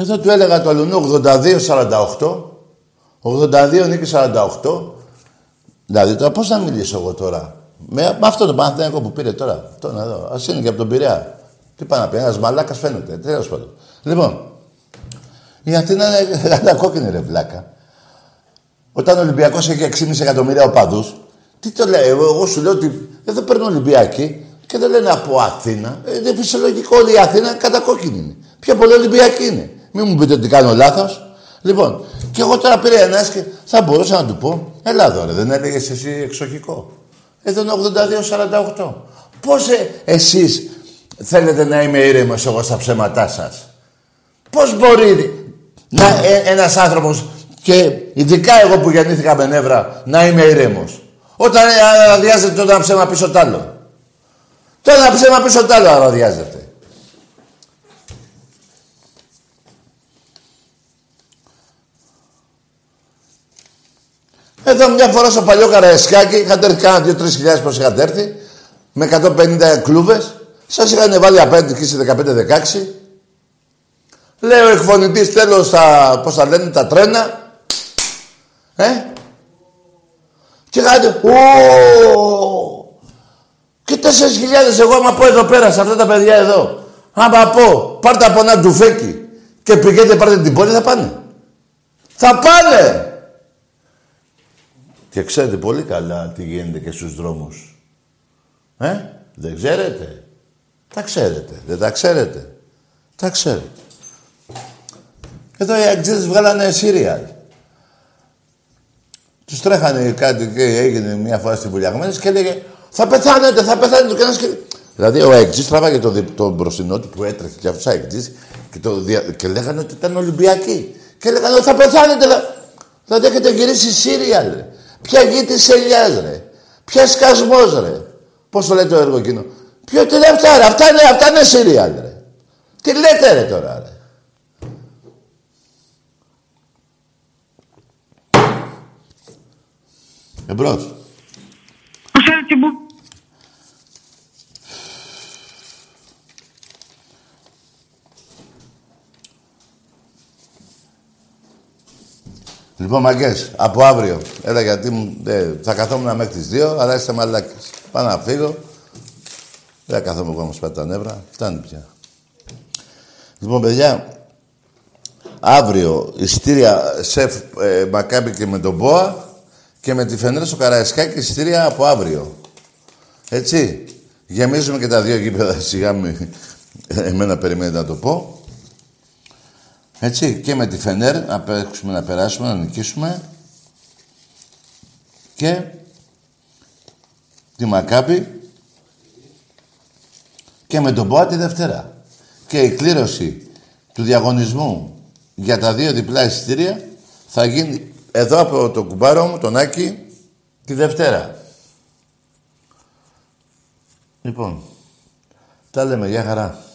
Speaker 2: Εδώ του έλεγα το αλουνού 82-48. 82 νίκη 48. Δηλαδή τώρα πώς να μιλήσω εγώ τώρα; Με, με αυτό το Παναθηναϊκό που πήρε τώρα. Τον εδώ. Ας είναι και από τον Πειραιά. Τι πάει να πει, ένας μαλάκας φαίνεται. Τέλος πάντων. Λοιπόν, η Αθήνα είναι ένα κόκκινη ρε βλάκα. Όταν ο Ολυμπιακός έχει 6,5 εκατομμύρια οπαδούς, τι το λέει, εγώ, εγώ σου λέω ότι εδώ παίρνουν Ολυμπιακοί και δεν λένε από Αθήνα. Ε, είναι φυσιολογικό όλη η Αθήνα κατακόκκινη είναι. Πιο πολύ Ολυμπιακή είναι. Μην μου πείτε ότι κάνω λάθος. Λοιπόν, και εγώ τώρα πήρα ένας και θα μπορούσα να του πω, έλα εδώ ρε, δεν έλεγες εσύ εξοχικό. Εδώ είναι 82-48. Πώς ε, εσείς θέλετε να είμαι ήρεμος εγώ στα ψέματά σας; Πώς μπορεί να, ε, ένας άνθρωπος και ειδικά εγώ που γεννήθηκα με νεύρα να είμαι ήρεμος; Όταν ε, αραδιάζεται το ένα ψέμα πίσω τ' άλλο. Το ένα ψέμα πίσω τ' άλλο αραδιάζεται. Εδώ μια φορά στο παλιό Καραϊσκάκι είχατε έρθει κάνα δύο-τρει χιλιάδες πώ είχατε έρθει, με 150 κλούβες. Σας είχαν βάλει απέναντι σε 15-16. Λέει ο εκφωνητής τέλος τα, πώς τα λένε, τα τρένα. Ε; Και είχατε, Και τέσσερις χιλιάδες εγώ άμα πω εδώ πέρα σε αυτά τα παιδιά εδώ. Άμα πω, πάρτε από ένα ντουφέκι και πηγαίνετε πάρτε την πόλη θα πάνε. Θα πάνε! Και ξέρετε πολύ καλά τι γίνεται και στους δρόμους. Ε, δεν ξέρετε; Τα ξέρετε. Δεν τα ξέρετε; Τα ξέρετε. Εδώ οι αγγλίδες βγάλανε σύριαλ. Τους τρέχανε κάτι και έγινε μια φορά στη βουλιαγμένες και έλεγε θα πεθάνετε, θα πεθάνετε και ένας και... Δηλαδή ο Αιγτζής τράβαγε το, το μπροστινό του που έτρεχε και αυτός Αιγτζής και, το, και λέγανε ότι ήταν Ολυμπιακοί. Και λέγανε ότι θα πεθάνετε, δηλαδή έχετε γυρίσει σύριαλ. Ποια γη της ελιάς, ρε. Ποια σκασμός, ρε. Πώς το λέει το έργο εκείνο. Ποιο τι λέει αυτά, ρε. Αυτά είναι, αυτά είναι σύριαλ, ρε. Τι λέτε, ρε, τώρα, ρε. Εμπρός. Λοιπόν, μαγκές, από αύριο. Έλα γιατί μου, ε, θα καθόμουν μέχρι τις 2, αλλά είστε μαλάκες. Πάω να φύγω. Δεν θα καθόμουν εγώ μου τα νεύρα. Φτάνει πια. Λοιπόν, παιδιά, αύριο ειστήρια σεφ ε, Μακάμπη και με τον Μπόα και με τη Φενέρα στο Καραϊσκάκι ειστήρια από αύριο. Έτσι. Γεμίζουμε και τα δύο γήπεδα σιγά μου. Εμένα περιμένετε να το πω. Έτσι, και με τη Φενέρ να παίξουμε, να περάσουμε, να νικήσουμε. Και τη Μακάπη και με τον Μποά τη Δευτέρα. Και η κλήρωση του διαγωνισμού για τα δύο διπλά εισιτήρια θα γίνει εδώ από το κουμπάρο μου, τον Άκη, τη Δευτέρα. Λοιπόν, τα λέμε, για χαρά.